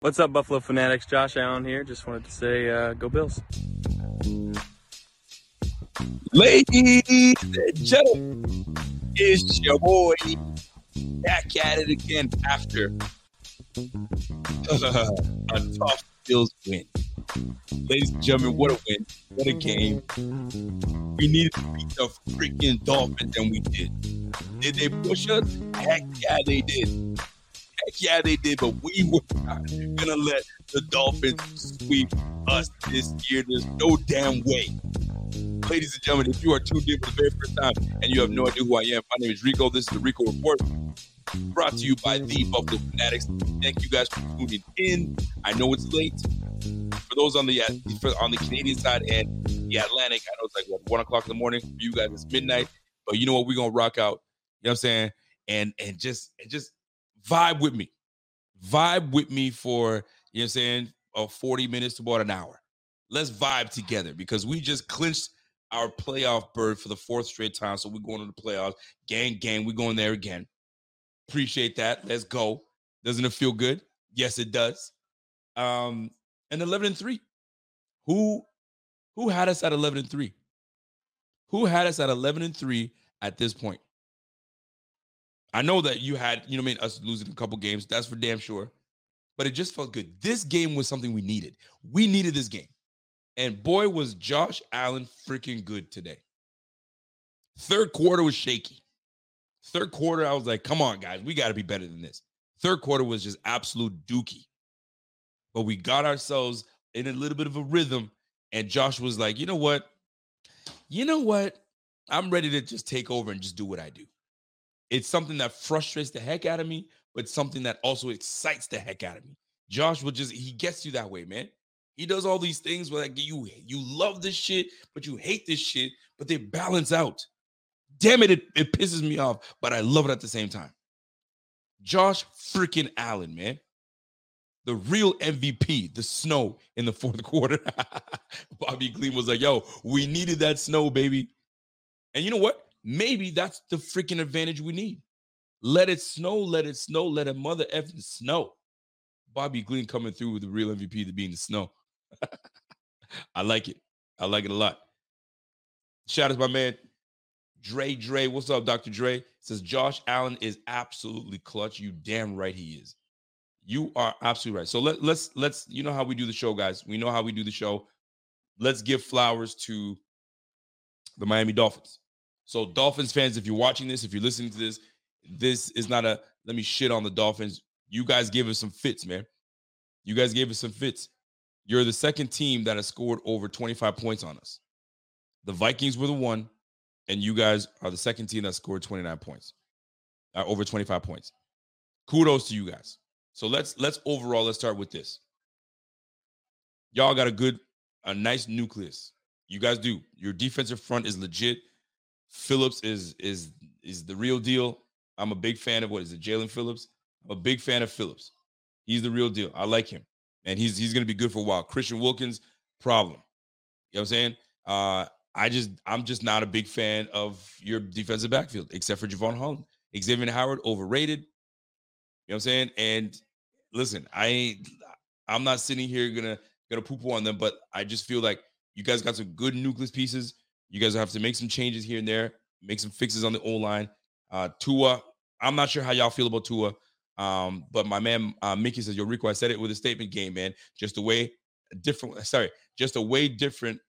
What's up, Buffalo Fanatics? Josh Allen here. Just wanted to say, uh, go Bills. Ladies and gentlemen, it's your boy back at it again after a tough Bills win. Ladies and gentlemen, what a win. What a game. We needed to beat the freaking Dolphins, and we did. Did they push us? Heck yeah, they did. Yeah, they did. But we were not to let the Dolphins sweep us this year. There's no damn way. Ladies and gentlemen, if you are tuned in for the very first time and you have no idea who I am, my name is Rico. This is the Rico Report brought to you by the Buffalo Fanatics. Thank you guys for tuning in. I know it's late. For those on the uh, on the Canadian side and the Atlantic, I know it's like what, one o'clock in the morning. For you guys, it's midnight. But you know what? We're gonna rock out. You know what I'm saying? And and just and just vibe with me. Vibe with me for you know I'm saying, uh, 40 minutes to about an hour. Let's vibe together because we just clinched our playoff bird for the fourth straight time. So we're going to the playoffs. Gang, gang, we're going there again. Appreciate that. Let's go. Doesn't it feel good? Yes, it does. Um, and 11 and 3. Who who had us at 11 and 3? Who had us at 11 and 3 at this point? I know that you had, you know what I mean, us losing a couple games. That's for damn sure. But it just felt good. This game was something we needed. We needed this game. And boy, was Josh Allen freaking good today. Third quarter was shaky. Third quarter, I was like, come on, guys, we got to be better than this. Third quarter was just absolute dookie. But we got ourselves in a little bit of a rhythm. And Josh was like, you know what? You know what? I'm ready to just take over and just do what I do. It's something that frustrates the heck out of me, but something that also excites the heck out of me. Josh will just, he gets you that way, man. He does all these things where like you you love this shit, but you hate this shit, but they balance out. Damn it, it, it pisses me off, but I love it at the same time. Josh freaking Allen, man. The real MVP, the snow in the fourth quarter. Bobby Gleam was like, yo, we needed that snow, baby. And you know what? Maybe that's the freaking advantage we need. Let it snow, let it snow, let a mother effing snow. Bobby Gleam coming through with the real MVP to be in the snow. I like it. I like it a lot. Shout out to my man Dre Dre. What's up, Dr. Dre? Says Josh Allen is absolutely clutch. You damn right he is. You are absolutely right. So let, let's let's you know how we do the show, guys. We know how we do the show. Let's give flowers to the Miami Dolphins. So, Dolphins fans, if you're watching this, if you're listening to this, this is not a let me shit on the Dolphins. You guys gave us some fits, man. You guys gave us some fits. You're the second team that has scored over 25 points on us. The Vikings were the one, and you guys are the second team that scored 29 points, uh, over 25 points. Kudos to you guys. So let's let's overall let's start with this. Y'all got a good, a nice nucleus. You guys do. Your defensive front is legit. Phillips is is is the real deal. I'm a big fan of what is it, Jaelan Phillips. I'm a big fan of Phillips. He's the real deal. I like him, and he's he's gonna be good for a while. Christian Wilkins, problem. You know what I'm saying? Uh, I just I'm just not a big fan of your defensive backfield, except for Jevon Holland. Xavier Howard overrated. You know what I'm saying? And listen, I ain't I'm not sitting here gonna gonna poo poo on them, but I just feel like you guys got some good nucleus pieces. You guys have to make some changes here and there, make some fixes on the O line. Uh, Tua, I'm not sure how y'all feel about Tua. Um, but my man uh, Mickey says, Yo, Rico, I said it with a statement game, man. Just a way different, sorry, just a way different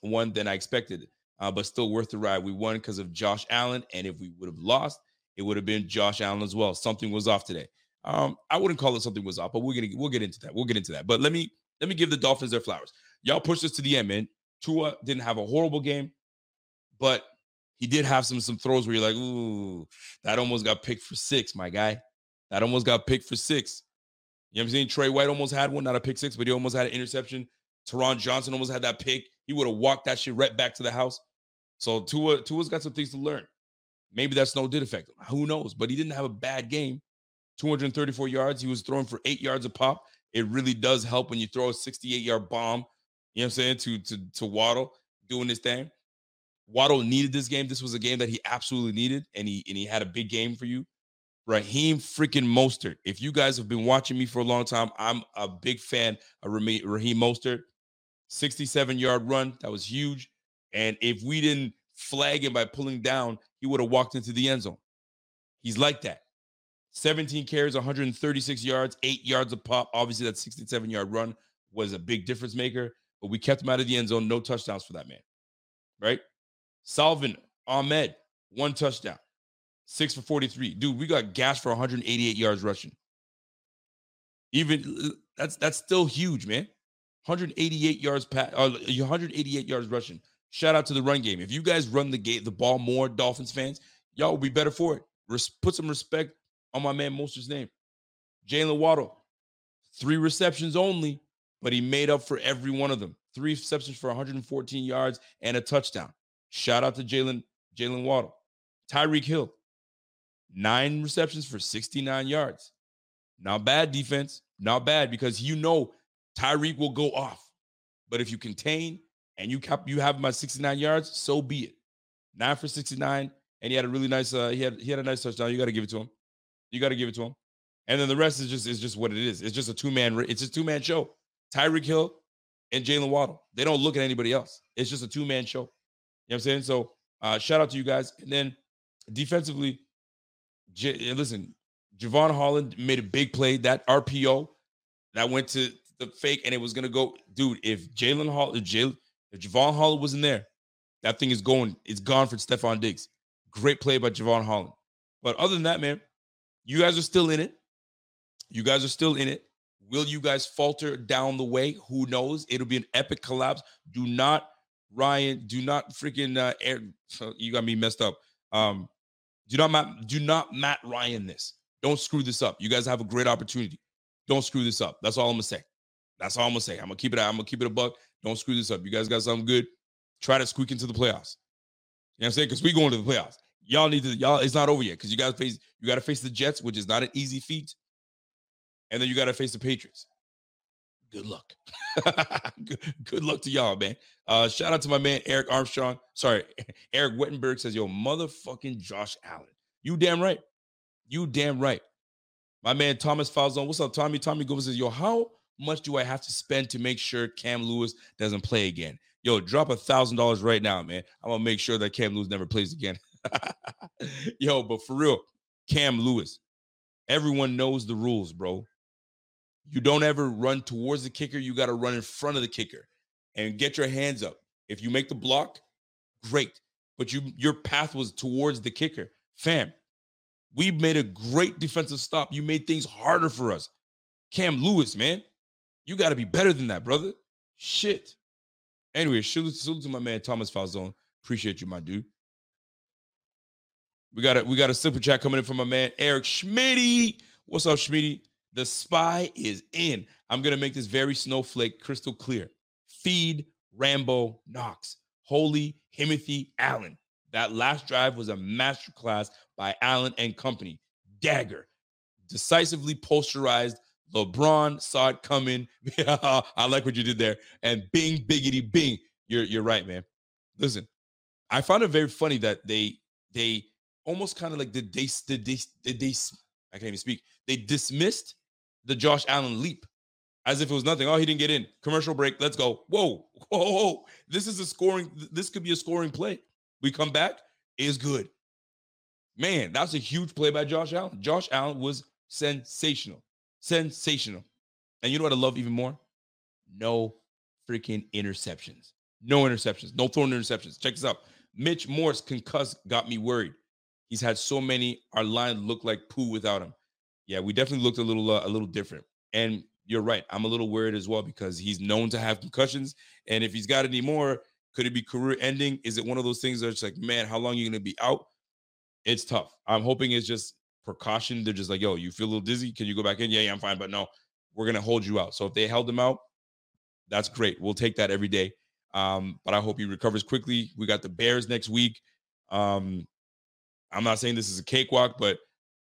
one than I expected, uh, but still worth the ride. We won because of Josh Allen. And if we would have lost, it would have been Josh Allen as well. Something was off today. Um, I wouldn't call it something was off, but we're gonna we'll get into that. We'll get into that. But let me let me give the Dolphins their flowers. Y'all pushed us to the end, man. Tua didn't have a horrible game, but he did have some some throws where you're like, ooh, that almost got picked for six, my guy. That almost got picked for six. You know what I'm saying? Trey White almost had one, not a pick six, but he almost had an interception. Taron Johnson almost had that pick. He would have walked that shit right back to the house. So Tua, Tua's got some things to learn. Maybe that snow did affect him. Who knows? But he didn't have a bad game. 234 yards. He was throwing for eight yards a pop. It really does help when you throw a 68 yard bomb you know what I'm saying? To to to Waddle doing this thing. Waddle needed this game. This was a game that he absolutely needed, and he and he had a big game for you. Raheem freaking Mostert. If you guys have been watching me for a long time, I'm a big fan of Raheem Mostert. 67 yard run. That was huge. And if we didn't flag him by pulling down, he would have walked into the end zone. He's like that. 17 carries, 136 yards, eight yards of pop. Obviously, that 67 yard run was a big difference maker, but we kept him out of the end zone. No touchdowns for that man. Right? Salvon Ahmed, one touchdown, six for 43. Dude, we got gas for 188 yards rushing. Even that's that's still huge, man. 188 yards pass, uh, 188 yards rushing. Shout out to the run game. If you guys run the gate, the ball more, Dolphins fans, y'all will be better for it. Res- put some respect on my man Mostert's name. Jalen Waddle, three receptions only, but he made up for every one of them. Three receptions for 114 yards and a touchdown. Shout out to Jalen Jalen Waddle. Tyreek Hill, nine receptions for 69 yards. Not bad defense. Not bad because you know Tyreek will go off. But if you contain and you cap you have at 69 yards, so be it. Nine for 69, and he had a really nice uh he had he had a nice touchdown. You got to give it to him. You got to give it to him. And then the rest is just is just what it is. It's just a two-man, it's a two-man show. Tyreek Hill and Jalen Waddle. They don't look at anybody else. It's just a two-man show. You know what I'm saying? So uh shout out to you guys. And then defensively, J- listen, Jevon Holland made a big play. That RPO that went to the fake and it was gonna go, dude. If Jalen Hall, if Jalen, if Jevon Holland wasn't there, that thing is going, it's gone for Stefon Diggs. Great play by Jevon Holland. But other than that, man, you guys are still in it. You guys are still in it. Will you guys falter down the way? Who knows? It'll be an epic collapse. Do not, Ryan, do not freaking uh air, you got me messed up. Um, do not Matt, do not Matt Ryan this. Don't screw this up. You guys have a great opportunity. Don't screw this up. That's all I'm gonna say. That's all I'm gonna say. I'm gonna keep it. I'm gonna keep it a buck. Don't screw this up. You guys got something good. Try to squeak into the playoffs. You know what I'm saying? Because we going to the playoffs. Y'all need to. Y'all. It's not over yet. Because you guys face. You got to face the Jets, which is not an easy feat. And then you got to face the Patriots. Good luck. good, good luck to y'all, man. Uh, shout out to my man Eric Armstrong. Sorry, Eric Wettenberg says, "Yo, motherfucking Josh Allen. You damn right. You damn right." My man Thomas Falzone. What's up, Tommy? Tommy Gomes says, "Yo, how much do I have to spend to make sure Cam Lewis doesn't play again? Yo, drop a thousand dollars right now, man. I'm gonna make sure that Cam Lewis never plays again. Yo, but for real, Cam Lewis, everyone knows the rules, bro. You don't ever run towards the kicker, you got to run in front of the kicker and get your hands up. If you make the block, great. But you your path was towards the kicker. Fam, we made a great defensive stop. You made things harder for us. Cam Lewis, man. You got to be better than that, brother. Shit. Anyway, salute, salute to my man Thomas Falzone. Appreciate you, my dude. We got a we got a super chat coming in from my man Eric Schmitty. What's up, Schmitty? The spy is in. I'm gonna make this very snowflake crystal clear. Feed Rambo Knox. Holy Timothy Allen. That last drive was a masterclass by Allen and company. Dagger. Decisively posterized LeBron saw it coming. I like what you did there. And bing, biggity, bing. You're you're right, man. Listen, I found it very funny that they they almost kind of like did they did they did they I can't even speak. They dismissed the Josh Allen leap as if it was nothing. Oh, he didn't get in. Commercial break. Let's go. Whoa, whoa, whoa. This is a scoring. This could be a scoring play. We come back is good. Man, that's a huge play by Josh Allen. Josh Allen was sensational. Sensational. And you know what I love even more? No freaking interceptions. No interceptions. No thrown interceptions. Check this out. Mitch Morse concussed got me worried. He's had so many. Our line looked like poo without him. Yeah, we definitely looked a little uh, a little different. And you're right. I'm a little worried as well because he's known to have concussions. And if he's got any more, could it be career ending? Is it one of those things that's like, man, how long are you to be out? It's tough. I'm hoping it's just precaution. They're just like, yo, you feel a little dizzy? Can you go back in? Yeah, yeah, I'm fine. But no, we're gonna hold you out. So if they held him out, that's great. We'll take that every day. Um, but I hope he recovers quickly. We got the Bears next week. Um, I'm not saying this is a cakewalk, but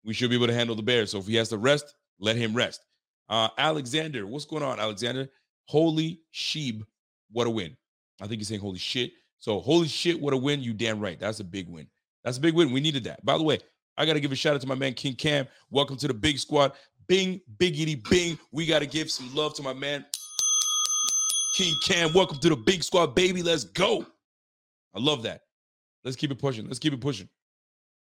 we should be able to handle the Bears. So if he has to rest, let him rest. Uh, Alexander, what's going on, Alexander? Holy sheep, what a win. I think he's saying holy shit. So holy shit, what a win. You damn right. That's a big win. That's a big win. We needed that. By the way, I got to give a shout out to my man King Cam. Welcome to the big squad. Bing, biggity, bing. We got to give some love to my man King Cam. Welcome to the big squad, baby. Let's go. I love that. Let's keep it pushing. Let's keep it pushing.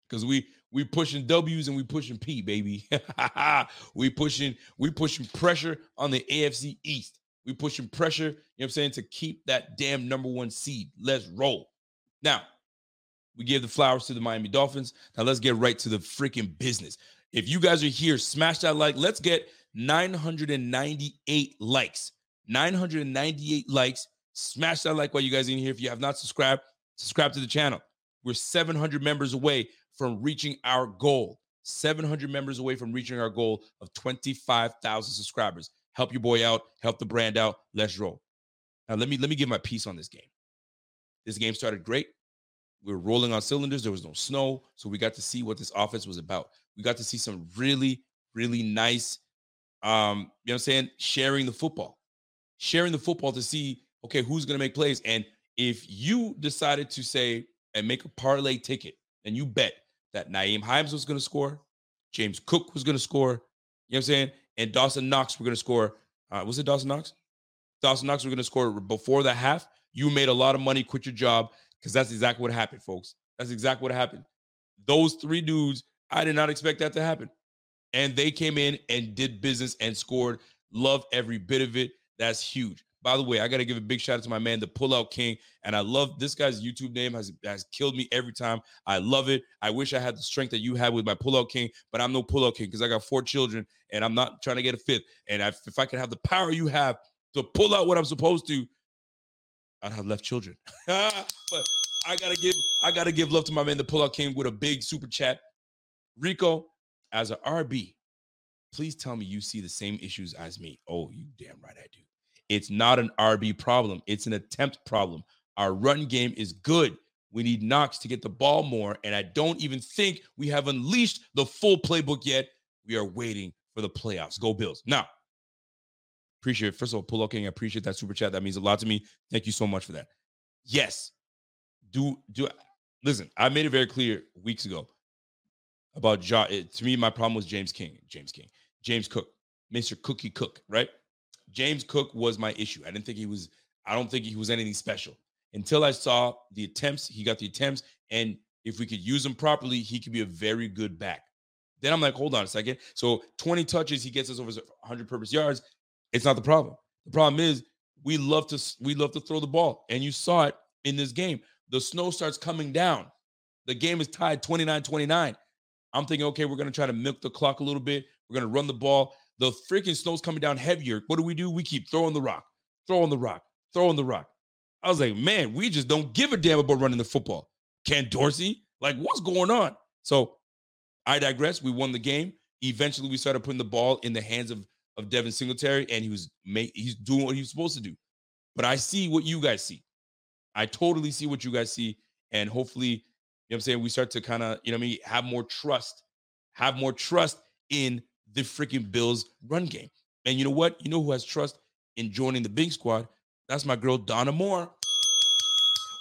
Because we we pushing W's and we pushing P, baby. we pushing, we pushing pressure on the AFC East. We pushing pressure, you know what I'm saying, to keep that damn number one seed. Let's roll. Now, we give the flowers to the Miami Dolphins. Now let's get right to the freaking business. If you guys are here, smash that like. Let's get 998 likes. 998 likes. Smash that like while you guys in here. If you have not subscribed, subscribe to the channel. We're 700 members away from reaching our goal. 700 members away from reaching our goal of 25,000 subscribers. Help your boy out, help the brand out. Let's roll. Now let me let me give my piece on this game. This game started great. We were rolling on cylinders. There was no snow, so we got to see what this offense was about. We got to see some really really nice um, you know what I'm saying, sharing the football. Sharing the football to see okay, who's going to make plays and if you decided to say and make a parlay ticket and you bet that Nyheim Hines was going to score, James Cook was going to score, you know what I'm saying? And Dawson Knox were going to score. Uh, was it Dawson Knox? Dawson Knox were going to score before the half. You made a lot of money, quit your job, because that's exactly what happened, folks. That's exactly what happened. Those three dudes, I did not expect that to happen. And they came in and did business and scored. Love every bit of it. That's huge. By the way, I got to give a big shout out to my man, the Pullout King. And I love this guy's YouTube name has, has killed me every time. I love it. I wish I had the strength that you had with my Pullout King, but I'm no Pullout King because I got four children and I'm not trying to get a fifth. And I, if I could have the power you have to pull out what I'm supposed to, I'd have left children. but I gotta give I gotta give love to my man, the Pullout King, with a big super chat. Rico, as an RB, please tell me you see the same issues as me. Oh, you damn right I do. It's not an RB problem, it's an attempt problem. Our run game is good. We need Knox to get the ball more. And I don't even think we have unleashed the full playbook yet. We are waiting for the playoffs. Go Bills. Now, appreciate it. First of all, Pull King, I appreciate that super chat. That means a lot to me. Thank you so much for that. Yes. Do do listen, I made it very clear weeks ago about Josh. Eh, to me, my problem was James King. James King. James Cook. Mr. Cookie Cook, right? James Cook was my issue. I didn't think he was, I don't think he was anything special until I saw the attempts. He got the attempts. And if we could use him properly, he could be a very good back. Then I'm like, hold on a second. So 20 touches, he gets us over 100 purpose yards. It's not the problem. The problem is we love to we love to throw the ball, and you saw it in this game. The snow starts coming down. The game is tied 29-29. I'm thinking, okay, we're gonna try to milk the clock a little bit. We're gonna run the ball. The freaking snow's coming down heavier. What do we do? We keep throwing the rock, throwing the rock, throwing the rock. I was like, man, we just don't give a damn about running the football. Ken Dorsey, like, what's going on? So I digress. We won the game. Eventually, we started putting the ball in the hands of, of Devin Singletary, and he was make, he's doing what he was supposed to do. But I see what you guys see. I totally see what you guys see. And hopefully, you know I'm saying, we start to kind of, you know I mean, have more trust, have more trust in the freaking Bills run game. And you know what? You know who has trust in joining the Bing Squad? That's my girl, Donna Moore.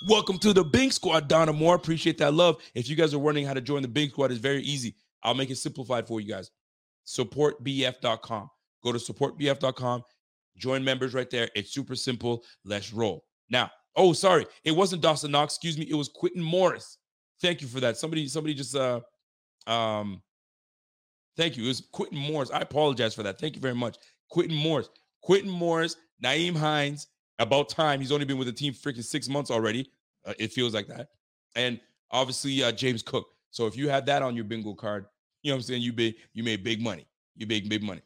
Welcome to the Bing Squad, Donna Moore. Appreciate that love. If you guys are wondering how to join the Bing Squad, it's very easy. I'll make it simplified for you guys. Supportbf.com. Go to supportbf.com. Join members right there. It's super simple. Let's roll. Now, oh, sorry. It wasn't Dawson Knox. Excuse me. It was Quintin Morris. Thank you for that. Somebody, somebody just uh um Thank you. It was Quintin Morris. I apologize for that. Thank you very much. Quintin Morris. Quintin Morris, Nyheim Hines. About time. He's only been with the team freaking six months already. Uh, it feels like that. And obviously uh, James Cook. So if you had that on your bingo card, you know what I'm saying? You big, you made big money. You made big money.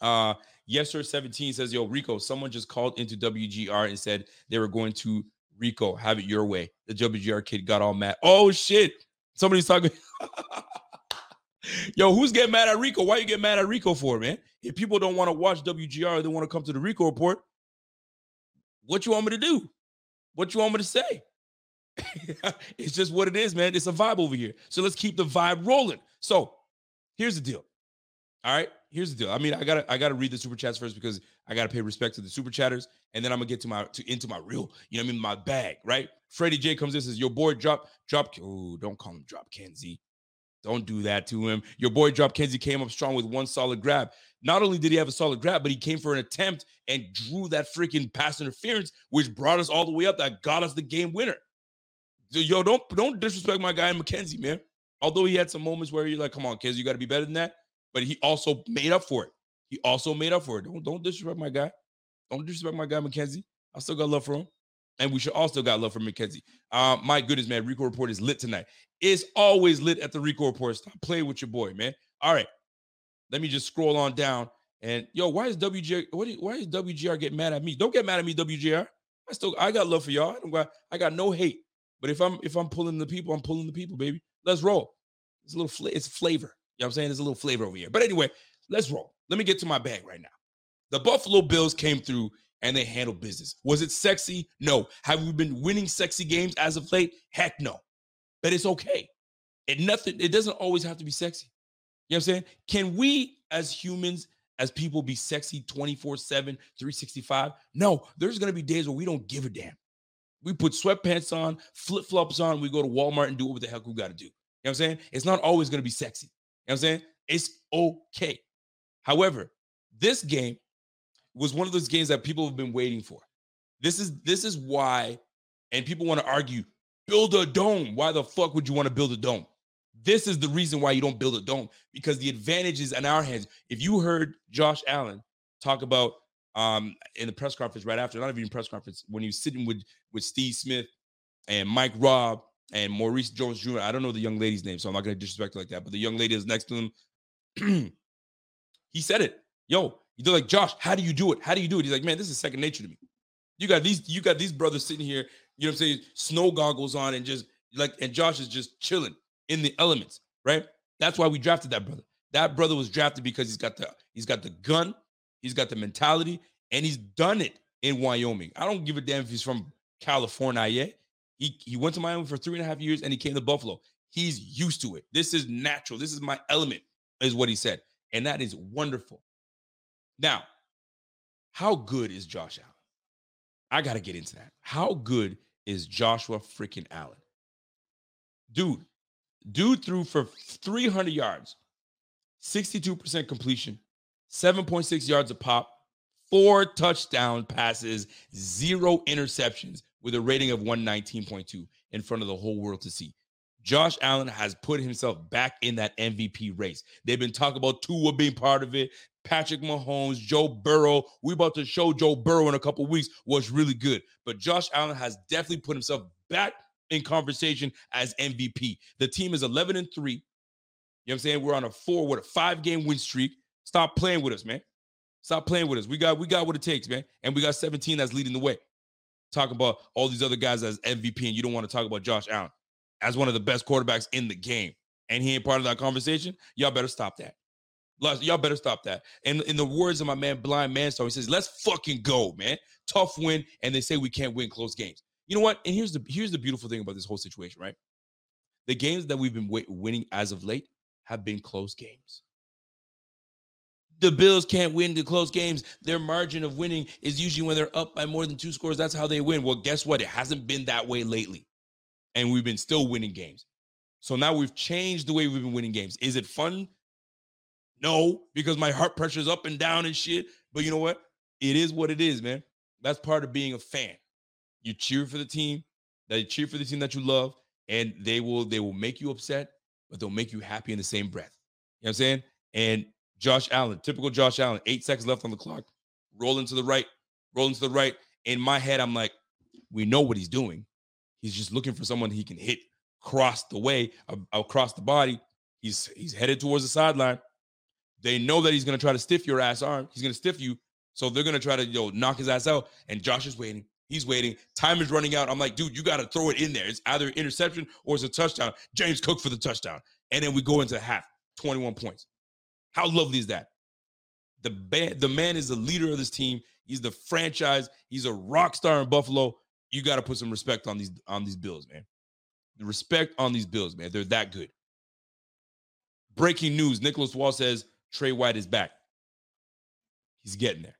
Uh yes, sir. 17 says, Yo, Rico, someone just called into WGR and said they were going to Rico, have it your way. The WGR kid got all mad. Oh shit. Somebody's talking. Yo, who's getting mad at Rico? Why you get mad at Rico for, man? If people don't want to watch WGR, they want to come to the Rico report. What you want me to do? What you want me to say? it's just what it is, man. It's a vibe over here. So let's keep the vibe rolling. So here's the deal. All right, here's the deal. I mean, I gotta I gotta read the super chats first because I gotta pay respect to the super chatters, and then I'm gonna get to my to into my real, you know, what I mean, my bag, right? Freddie J comes in says, "Your boy drop drop." Oh, don't call him drop Kenzie. Don't do that to him. Your boy Drop Kenzie came up strong with one solid grab. Not only did he have a solid grab, but he came for an attempt and drew that freaking pass interference, which brought us all the way up. That got us the game winner. Yo, don't don't disrespect my guy McKenzie, man. Although he had some moments where you're like, come on, kids, you got to be better than that. But he also made up for it. He also made up for it. Don't don't disrespect my guy. Don't disrespect my guy McKenzie. I still got love for him. And we should also got love for McKenzie. Um, my goodness, man, Rico Report is lit tonight. It's always lit at the Rico Report. Stop playing with your boy, man. All right. Let me just scroll on down. And yo, why is WGR? What? Why is WGR getting mad at me? Don't get mad at me, WGR. I still I got love for y'all. I, got, I got no hate. But if I'm if I'm pulling the people, I'm pulling the people, baby. Let's roll. It's a little fl- it's flavor. You know what I'm saying? There's a little flavor over here. But anyway, let's roll. Let me get to my bag right now. The Buffalo Bills came through and they handled business. Was it sexy? No. Have we been winning sexy games as of late? Heck no. But it's okay. It nothing, it doesn't always have to be sexy. You know what I'm saying? Can we as humans, as people, be sexy 24-7, 365? No, there's gonna be days where we don't give a damn. We put sweatpants on, flip-flops on, we go to Walmart and do what the heck we gotta do. You know what I'm saying? It's not always gonna be sexy. You know what I'm saying? It's okay. However, this game was one of those games that people have been waiting for. This is this is why, and people want to argue, build a dome. Why the fuck would you want to build a dome? This is the reason why you don't build a dome because the advantage is in our hands. If you heard Josh Allen talk about um in the press conference right after, not even press conference, when he was sitting with with Steve Smith and Mike Robb and Maurice Jones Jr. I don't know the young lady's name, so I'm not gonna disrespect like that. But the young lady is next to him. he said it. Yo, they're like, Josh, how do you do it? How do you do it? He's like, man, this is second nature to me. You got these, you got these brothers sitting here, you know what I'm saying, snow goggles on and just like, and Josh is just chilling in the elements, right? That's why we drafted that brother. That brother was drafted because he's got the he's got the gun, he's got the mentality, and he's done it in Wyoming. I don't give a damn if he's from California yet. He he went to Miami for three and a half years and he came to Buffalo. He's used to it. This is natural. This is my element, is what he said. And that is wonderful. Now, how good is Josh Allen? I got to get into that. How good is Joshua freaking Allen? Dude, dude threw for 300 yards, 62% completion, 7.6 yards a pop, four touchdown passes, zero interceptions with a rating of 119.2 in front of the whole world to see. Josh Allen has put himself back in that MVP race. They've been talking about Tua being part of it. Patrick Mahomes, Joe Burrow. We about to show Joe Burrow in a couple weeks was really good. But Josh Allen has definitely put himself back in conversation as MVP. The team is 11 and 3. You know what I'm saying? We're on a four, what a five game win streak. Stop playing with us, man. Stop playing with us. We got we got what it takes, man. And we got 17 that's leading the way. Talk about all these other guys as MVP, and you don't want to talk about Josh Allen as one of the best quarterbacks in the game. And he ain't part of that conversation. Y'all better stop that. Y'all better stop that. And in the words of my man Blind Man, Manstar, he says, "Let's fucking go, man. Tough win." And they say we can't win close games. You know what? And here's the here's the beautiful thing about this whole situation, right? The games that we've been winning as of late have been close games. The Bills can't win the close games. Their margin of winning is usually when they're up by more than two scores. That's how they win. Well, guess what? It hasn't been that way lately. And we've been still winning games. So now we've changed the way we've been winning games. Is it fun? No, because my heart pressure is up and down and shit. But you know what? It is what it is, man. That's part of being a fan. You cheer for the team, that you cheer for the team that you love, and they will they will make you upset, but they'll make you happy in the same breath. You know what I'm saying? And Josh Allen, typical Josh Allen, eight seconds left on the clock, rolling to the right, rolling to the right. In my head, I'm like, we know what he's doing. He's just looking for someone he can hit across the way, across the body. He's he's headed towards the sideline. They know that he's going to try to stiff your ass arm. He's going to stiff you. So they're going to try to yo knock his ass out. And Josh is waiting. He's waiting. Time is running out. I'm like, dude, you got to throw it in there. It's either interception or it's a touchdown. James Cook for the touchdown. And then we go into half, 21 points. How lovely is that? The, band, the man is the leader of this team. He's the franchise. He's a rock star in Buffalo. You got to put some respect on these on these Bills, man. Respect on these Bills, man. They're that good. Breaking news: Nicholas Wall says Trey White is back. He's getting there.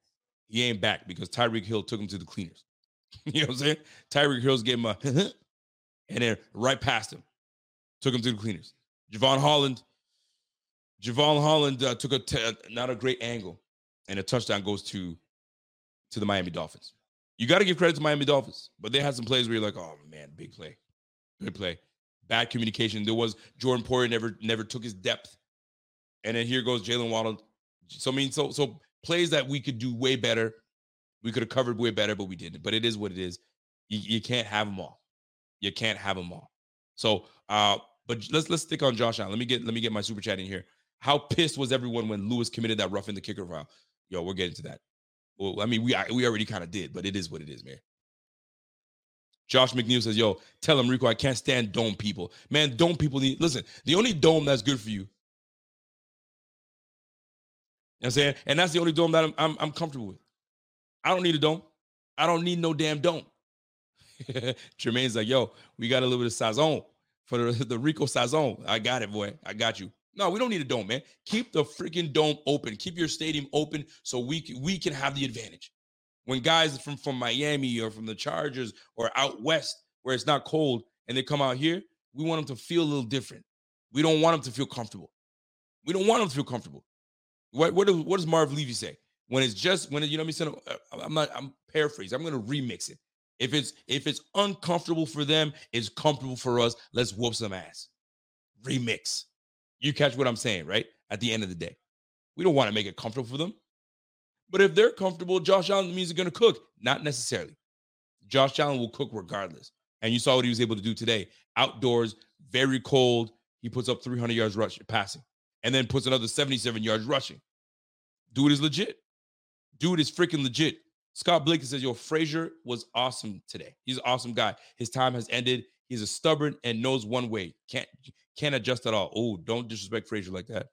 He ain't back because Tyreek Hill took him to the cleaners. you know what I'm saying? Tyreek Hill's gave him and then right past him, took him to the cleaners. Jevon Holland. Jevon Holland uh, took a t- uh, not a great angle, and a touchdown goes to to the Miami Dolphins. You got to give credit to Miami Dolphins, but they had some plays where you're like, oh man, big play, good play, bad communication. There was Jordan Poyer never never took his depth, and then here goes Jalen Waddle. So I mean, so so plays that we could do way better, we could have covered way better, but we didn't. But it is what it is. You, you can't have them all. You can't have them all. So, uh, but let's let's stick on Josh Allen. Let me get let me get my super chat in here. How pissed was everyone when Lewis committed that roughing the kicker foul? Yo, we're getting to that. Well, I mean, we we already kind of did, but it is what it is, man. Josh McNeil says, "Yo, tell him Rico, I can't stand dome people. Man, dome people. Need, listen, the only dome that's good for you. You know I'm saying, and that's the only dome that I'm, I'm I'm comfortable with. I don't need a dome. I don't need no damn dome. Jermaine's like, yo, we got a little bit of sazon for the, the Rico sazon. I got it, boy. I got you. No, we don't need a dome, man. Keep the freaking dome open. Keep your stadium open so we can, we can have the advantage. When guys from from Miami or from the Chargers or out west where it's not cold and they come out here, we want them to feel a little different. We don't want them to feel comfortable. We don't want them to feel comfortable. What what does, what does Marv Levy say? When it's just when you know what I'm saying, uh, I'm not I'm paraphrasing. I'm to remix it. If it's if it's uncomfortable for them, it's comfortable for us. Let's whoop some ass. Remix. You catch what I'm saying, right? At the end of the day, we don't want to make it comfortable for them. But if they're comfortable, Josh Allen means they're going to cook. Not necessarily. Josh Allen will cook regardless. And you saw what he was able to do today. Outdoors, very cold. He puts up 300 yards rushing, passing, and then puts another 77 yards rushing. Dude is legit. Dude is freaking legit. Scott Blake says, Yo, Frazier was awesome today. He's an awesome guy. His time has ended. He's a stubborn and knows one way. Can't can't adjust at all. Oh, don't disrespect Frazier like that.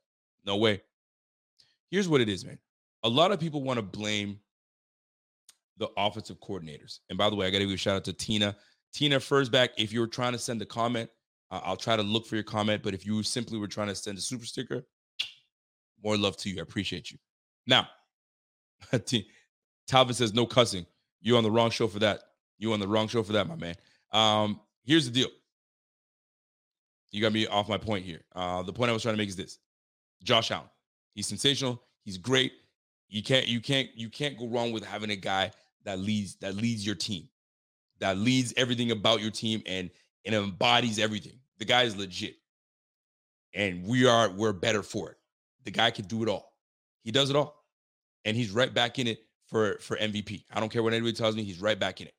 No way. Here's what it is, man. A lot of people want to blame the offensive coordinators. And by the way, I got to give a shout out to Tina. Tina Fursback, if you were trying to send a comment, I'll try to look for your comment. But if you simply were trying to send a super sticker, more love to you. I appreciate you. Now, Talvin says no cussing. You're on the wrong show for that. You're on the wrong show for that, my man. Um, here's the deal. You got me off my point here. Uh, the point I was trying to make is this: Josh Allen. He's sensational. He's great. You can't you can't you can't go wrong with having a guy that leads that leads your team, that leads everything about your team and and embodies everything. The guy is legit, and we are we're better for it. The guy can do it all. He does it all, and he's right back in it for for MVP. I don't care what anybody tells me. He's right back in it,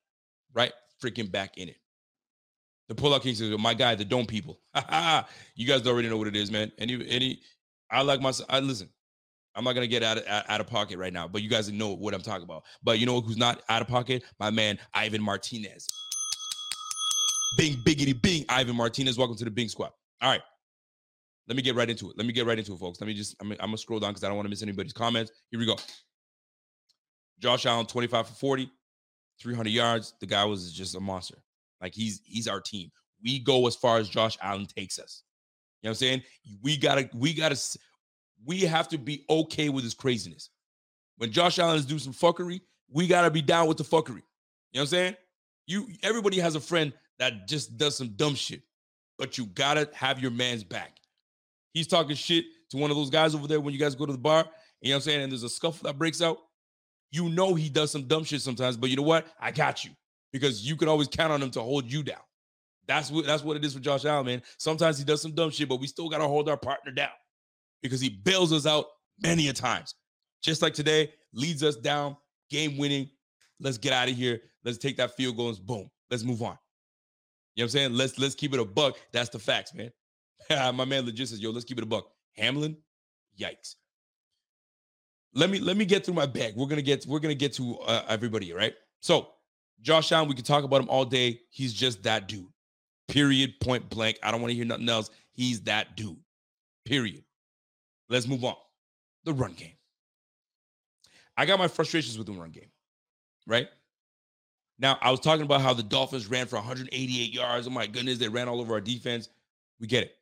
right freaking back in it. The pullout king says, oh, "My guy, the dome people. you guys already know what it is, man. Any any, I like my. I listen. I'm not gonna get out of out of pocket right now, but you guys know what I'm talking about. But you know who's not out of pocket? My man Ivan Martinez. Bing biggity bing, Ivan Martinez. Welcome to the Bing Squad. All right, let me get right into it. Let me get right into it, folks. Let me just. I'm, I'm gonna scroll down because I don't want to miss anybody's comments. Here we go. Josh Allen, 25 for 40, 300 yards. The guy was just a monster. Like he's he's our team. We go as far as Josh Allen takes us. You know what I'm saying? We gotta, we gotta, we have to be okay with his craziness. When Josh Allen is doing some fuckery, we gotta be down with the fuckery. You know what I'm saying? You everybody has a friend that just does some dumb shit, but you gotta have your man's back. He's talking shit to one of those guys over there when you guys go to the bar, you know what I'm saying? And there's a scuffle that breaks out. You know he does some dumb shit sometimes, but you know what? I got you because you can always count on him to hold you down. That's what that's what it is for Josh Allen, man. Sometimes he does some dumb shit, but we still got to hold our partner down because he bails us out many a times. Just like today, leads us down, game winning. Let's get out of here. Let's take that field goal and boom. Let's move on. You know what I'm saying? Let's let's keep it a buck. That's the facts, man. My man legit says, yo, let's keep it a buck. Hamlin, yikes let me let me get through my bag. We're gonna get we're gonna get to uh, everybody, right? So Josh Allen, we can talk about him all day. He's just that dude. Period. Point blank. I don't want to hear nothing else. He's that dude. Period. Let's move on. The run game. I got my frustrations with the run game, right? Now, I was talking about how the Dolphins ran for 188 yards. Oh my goodness, they ran all over our defense. We get it.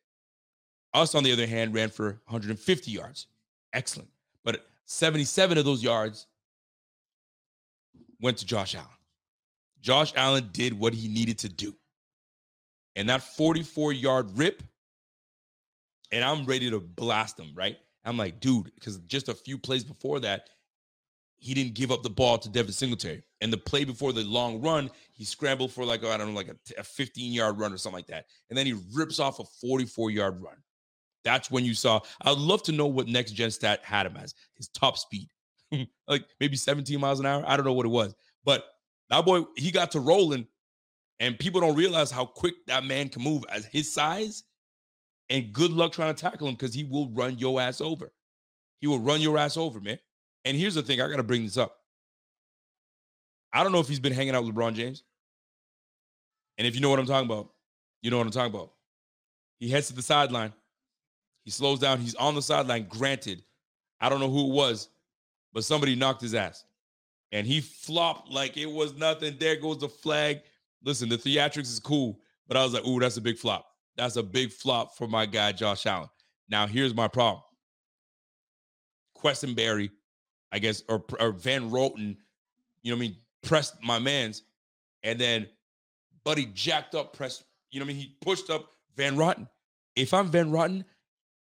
Us, on the other hand, ran for 150 yards. Excellent. But 77 of those yards went to Josh Allen. Josh Allen did what he needed to do. And that 44 yard rip and I'm ready to blast him, right? I'm like, dude, because just a few plays before that, he didn't give up the ball to Devin Singletary. And the play before the long run, he scrambled for like, oh, I don't know, like a, a 15 yard run or something like that. And then he rips off a 44 yard run. That's when you saw. I'd love to know what next gen stat had him as his top speed, like maybe 17 miles an hour. I don't know what it was, but that boy, he got to rolling, and people don't realize how quick that man can move as his size. And good luck trying to tackle him because he will run your ass over. He will run your ass over, man. And here's the thing I got to bring this up. I don't know if he's been hanging out with LeBron James. And if you know what I'm talking about, you know what I'm talking about. He heads to the sideline. He slows down. He's on the sideline. Granted, I don't know who it was, but somebody knocked his ass. And he flopped like it was nothing. There goes the flag. Listen, the theatrics is cool, but I was like, ooh, that's a big flop. That's a big flop for my guy, Josh Allen. Now, here's my problem. Quessenberry, I guess, or, or Van Roten, you know what I mean, pressed my man's, and then Buddy jacked up, pressed, you know what I mean? He pushed up Van Roten. If I'm Van Roten,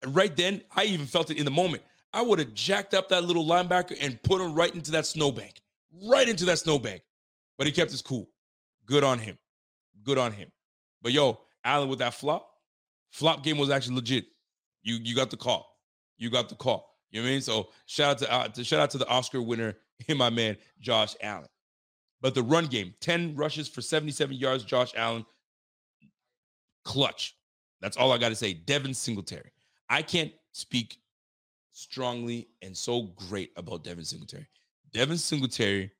right then, I even felt it in the moment. I would have jacked up that little linebacker and put him right into that snowbank, right into that snowbank. But he kept his cool. Good on him. Good on him. But yo, Allen with that flop, flop game was actually legit. You you got the call. You got the call. You know what I mean? So shout out to, uh, to shout out to the Oscar winner, him, my man, Josh Allen. But the run game, 10 rushes for 77 yards, Josh Allen, clutch. That's all I got to say. Devin Singletary. I can't speak strongly and so great about Devin Singletary. Devin Singletary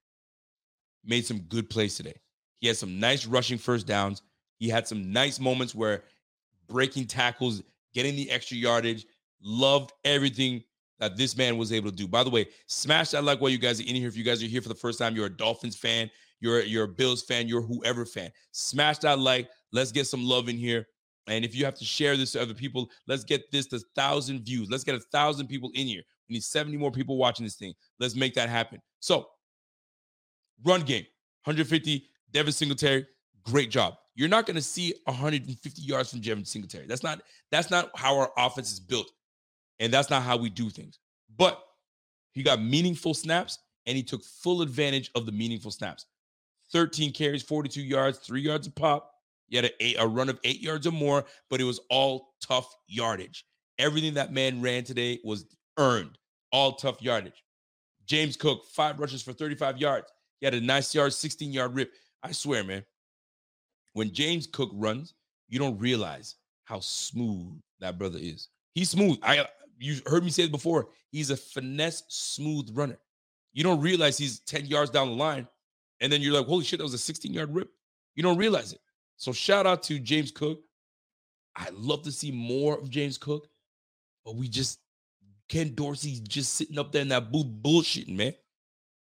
made some good plays today. He had some nice rushing first downs. He had some nice moments where breaking tackles, getting the extra yardage, loved everything that this man was able to do. By the way, smash that like while you guys are in here. If you guys are here for the first time, you're a Dolphins fan, you're you're a Bills fan, you're whoever fan. Smash that like. Let's get some love in here. And if you have to share this to other people, let's get this to thousand views. Let's get a thousand people in here. We need 70 more people watching this thing. Let's make that happen. So, run game, 150. Devin Singletary, great job. You're not going to see 150 yards from Devin Singletary. That's not that's not how our offense is built, and that's not how we do things. But he got meaningful snaps, and he took full advantage of the meaningful snaps. 13 carries, 42 yards, three yards a pop. He had a, a run of eight yards or more, but it was all tough yardage. Everything that man ran today was earned, all tough yardage. James Cook, five rushes for 35 yards. He had a nice yard, 16 yard rip. I swear, man, when James Cook runs, you don't realize how smooth that brother is. He's smooth. I you heard me say it before. He's a finesse, smooth runner. You don't realize he's 10 yards down the line, and then you're like, holy shit, that was a 16 yard rip. You don't realize it. So shout out to James Cook. I love to see more of James Cook, but we just Ken Dorsey just sitting up there in that booth bullshitting, man.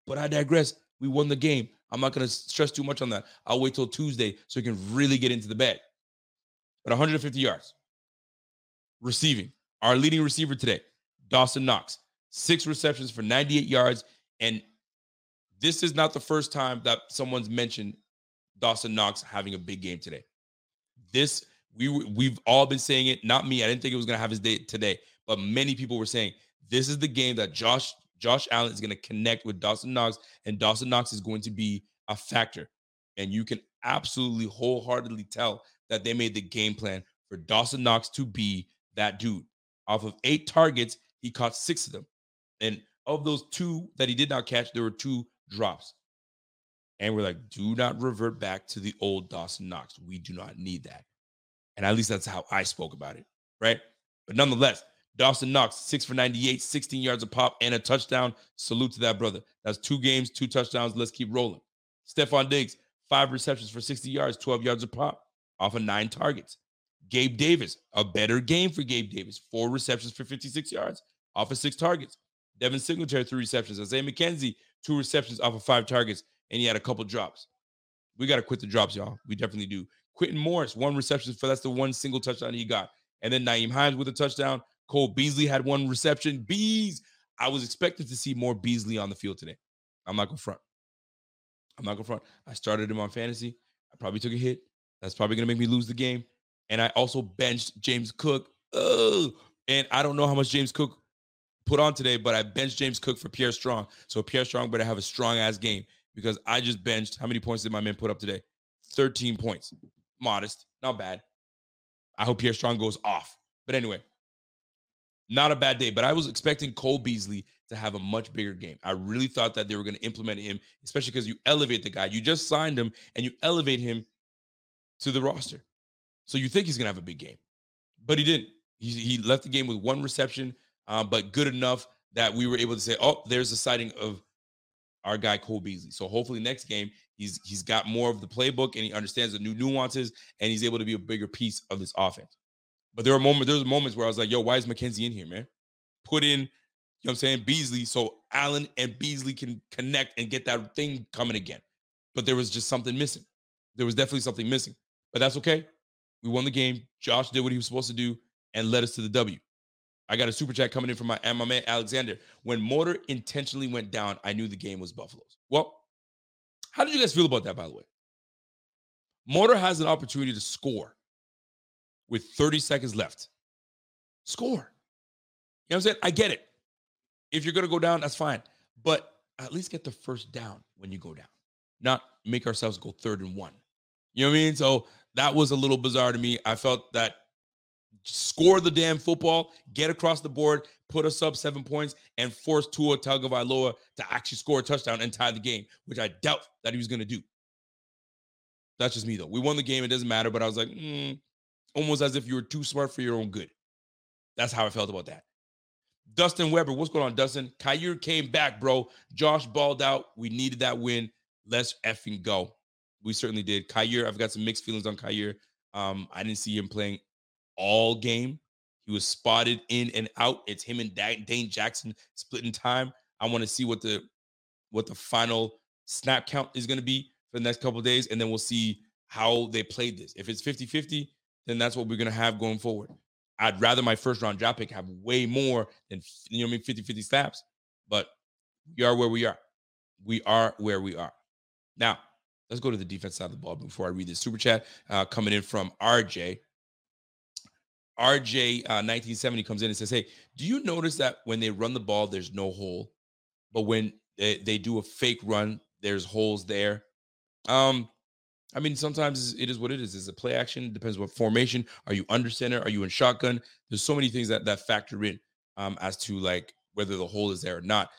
But I digress. We won the game. I'm not gonna stress too much on that. I'll wait till Tuesday so we can really get into the bag. But 150 yards. Receiving. Our leading receiver today, Dawson Knox, six receptions for 98 yards. And this is not the first time that someone's mentioned Dawson Knox having a big game today. This we we've all been saying it. Not me. I didn't think it was to have his day today, but many people were saying this is the game that Josh Josh Allen is to connect with Dawson Knox, and Dawson Knox is going to be a factor. And you can absolutely wholeheartedly tell that they made the game plan for Dawson Knox to be that dude. Off of eight targets, he caught six of them. And of those two that he did not catch, there were two drops. And we're like, do not revert back to the old Dawson Knox. We do not need that. And at least that's how I spoke about it. Right. But nonetheless, Dawson Knox, six for 98, 16 yards of pop and a touchdown. Salute to that brother. That's two games, two touchdowns. Let's keep rolling. Stefon Diggs, five receptions for 60 yards, 12 yards of pop off of nine targets. Gabe Davis, a better game for Gabe Davis, four receptions for 56 yards off of six targets. Devin Singletary, three receptions. Isaiah McKenzie, two receptions off of five targets and he had a couple drops. We got to quit the drops, y'all. We definitely do. Quintin Morris, one reception for that's the one single touchdown he got. And then Nyheim Hines with a touchdown. Cole Beasley had one reception. Bees. I was expecting to see more Beasley on the field today. I'm not going to front. I'm not going to front. I started him on fantasy. I probably took a hit. That's probably going to make me lose the game. And I also benched James Cook oh. And I don't know how much James Cook put on today, but I benched James Cook for Pierre Strong. So Pierre Strong better have a strong ass game because I just benched. How many points did my man put up today? 13 points. Modest, not bad. I hope Pierre Strong goes off. But anyway, not a bad day. But I was expecting Cole Beasley to have a much bigger game. I really thought that they were going to implement him, especially because you elevate the guy. You just signed him and you elevate him to the roster. So you think he's going to have a big game, but he didn't. He, he left the game with one reception, uh, but good enough that we were able to say, oh, there's a sighting of our guy Cole Beasley. So hopefully next game he's he's got more of the playbook and he understands the new nuances and he's able to be a bigger piece of this offense. But there were moments, there's moments where I was like, yo, why is McKenzie in here, man? Put in, you know what I'm saying, Beasley, so Allen and Beasley can connect and get that thing coming again. But there was just something missing. There was definitely something missing. But that's okay. We won the game. Josh did what he was supposed to do and led us to the W. I got a super chat coming in from my, my man Alexander. When Motor intentionally went down, I knew the game was Buffalo's. Well, how did you guys feel about that, by the way? Motor has an opportunity to score with 30 seconds left. Score. You know what I'm saying? I get it. If you're going to go down, that's fine. But at least get the first down when you go down, not make ourselves go third and one. You know what I mean? So that was a little bizarre to me. I felt that score the damn football, get across the board, put us up seven points, and force Tua Tagovailoa to actually score a touchdown and tie the game, which I doubt that he was going to do. That's just me, though. We won the game. It doesn't matter. But I was like, mm, almost as if you were too smart for your own good. That's how I felt about that. Dustin Weber, what's going on, Dustin? Kaiir came back, bro. Josh balled out. We needed that win. Let's effing go. We certainly did. Kaiir, I've got some mixed feelings on Kaiir. Um, I didn't see him playing all game. He was spotted in and out. It's him and Dane Jackson splitting time. I want to see what the what the final snap count is going to be for the next couple days, and then we'll see how they played this. If it's 50-50, then that's what we're going to have going forward. I'd rather my first round draft pick have way more than you know I mean 50-50 snaps, but we are where we are. We are where we are. Now, let's go to the defense side of the ball before I read this super chat uh, coming in from RJ. RJ uh, 1970 comes in and says, Hey, do you notice that when they run the ball, there's no hole, but when they, they do a fake run, there's holes there? Um, I mean, sometimes it is what it is. It's a play action. It depends what formation. Are you under center? Are you in shotgun? There's so many things that that factor in um, as to like whether the hole is there or not.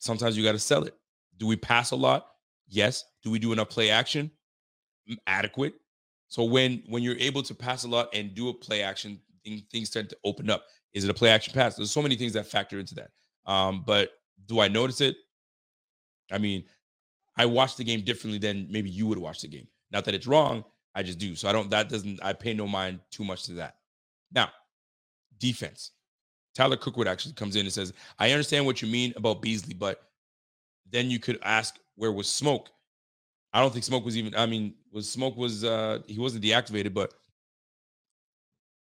Sometimes you got to sell it. Do we pass a lot? Yes. Do we do enough play action? Adequate. So when when you're able to pass a lot and do a play action, things tend to open up. Is it a play action pass? There's so many things that factor into that. Um, but do I notice it? I mean, I watch the game differently than maybe you would watch the game. Not that it's wrong, I just do. So I don't. That doesn't. I pay no mind too much to that. Now, defense. Tyler Cookwood actually comes in and says, "I understand what you mean about Beasley, but then you could ask where was Smoke I don't think Smoke was even. I mean, was Smoke was uh he wasn't deactivated, but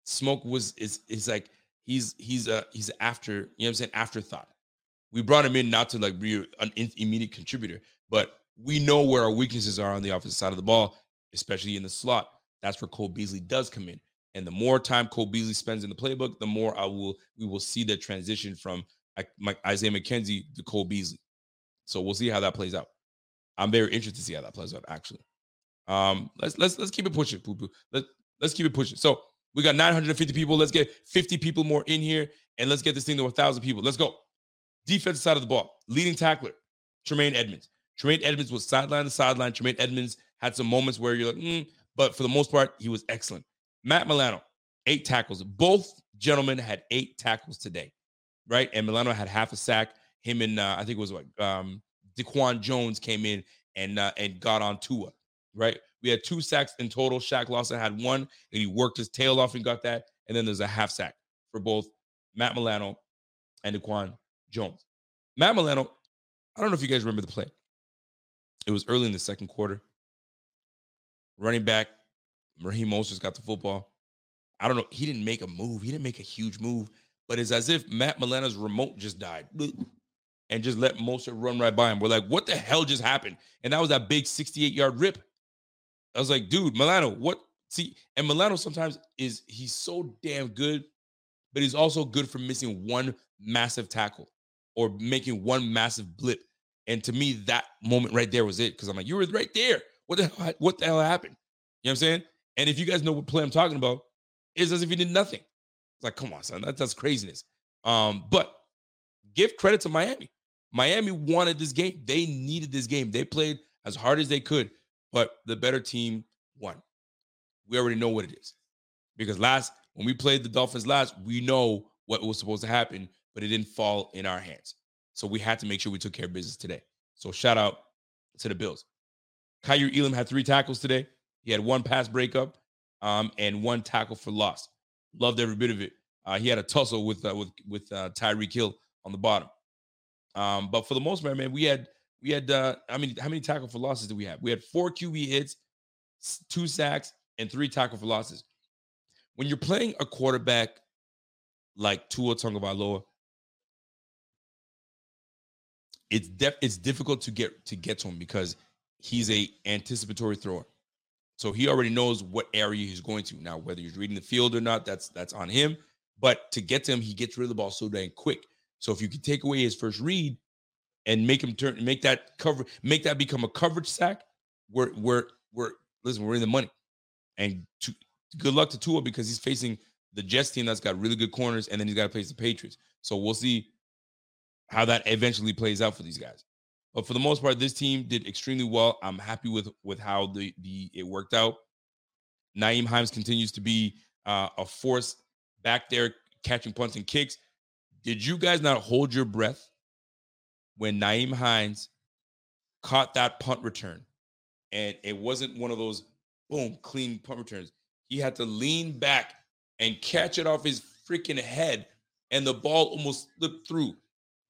Smoke was is is like he's he's a he's after you know what I'm saying afterthought. We brought him in not to like be an immediate contributor, but we know where our weaknesses are on the offensive side of the ball, especially in the slot. That's where Cole Beasley does come in. And the more time Cole Beasley spends in the playbook, the more I will we will see the transition from like Isaiah McKenzie to Cole Beasley. So we'll see how that plays out. I'm very interested to see how that plays out. Actually, um, let's let's let's keep it pushing, poo poo. Let let's keep it pushing. So we got 950 people. Let's get 50 people more in here, and let's get this thing to a thousand people. Let's go. Defensive side of the ball, leading tackler, Tremaine Edmunds. Tremaine Edmunds was sideline to sideline. Tremaine Edmunds had some moments where you're like, mm, but for the most part, he was excellent. Matt Milano, eight tackles. Both gentlemen had eight tackles today, right? And Milano had half a sack. Him and uh, I think it was like um, DaQuan Jones came in and uh, and got on Tua, right? We had two sacks in total. Shaq Lawson had one, and he worked his tail off and got that. And then there's a half sack for both Matt Milano and DaQuan Jones. Matt Milano, I don't know if you guys remember the play. It was early in the second quarter. Running back, Raheem Mostert got the football. I don't know. He didn't make a move. He didn't make a huge move, but it's as if Matt Milano's remote just died and just let Mostert run right by him. We're like, what the hell just happened? And that was that big 68 yard rip. I was like, dude, Milano, what see, and Milano sometimes is he's so damn good, but he's also good for missing one massive tackle or making one massive blip. And to me, that moment right there was it because I'm like, you were right there. What the hell? What the hell happened? You know what I'm saying? And if you guys know what play I'm talking about, it's as if he did nothing. It's like, come on, son, that, that's craziness. Um, but give credit to Miami. Miami wanted this game. They needed this game. They played as hard as they could, but the better team won. We already know what it is. Because last, when we played the Dolphins last, we know what was supposed to happen, but it didn't fall in our hands. So we had to make sure we took care of business today. So shout out to the Bills. Kaiir Elam had three tackles today. He had one pass breakup um, and one tackle for loss. Loved every bit of it. Uh, he had a tussle with uh, with with uh, Tyreek Hill on the bottom. Um, but for the most part, man, we had we had uh, I mean, how many tackle for losses did we have? We had four QB hits, two sacks, and three tackle for losses. When you're playing a quarterback like Tua Tagovailoa, it's def- it's difficult to get to get to him because he's a anticipatory thrower. So he already knows what area he's going to. Now, whether he's reading the field or not, that's that's on him. But to get to him, he gets rid of the ball so dang quick. So if you can take away his first read and make him turn, make that cover, make that become a coverage sack, we're we're we're listen, we're in the money. And to, good luck to Tua because he's facing the Jets team that's got really good corners, and then he's got to face the Patriots. So we'll see how that eventually plays out for these guys. But for the most part, this team did extremely well. I'm happy with with how the the it worked out. Nyheim Hines continues to be uh, a force back there catching punts and kicks. Did you guys not hold your breath when Nyheim Hines caught that punt return? And it wasn't one of those boom, clean punt returns. He had to lean back and catch it off his freaking head, and the ball almost slipped through.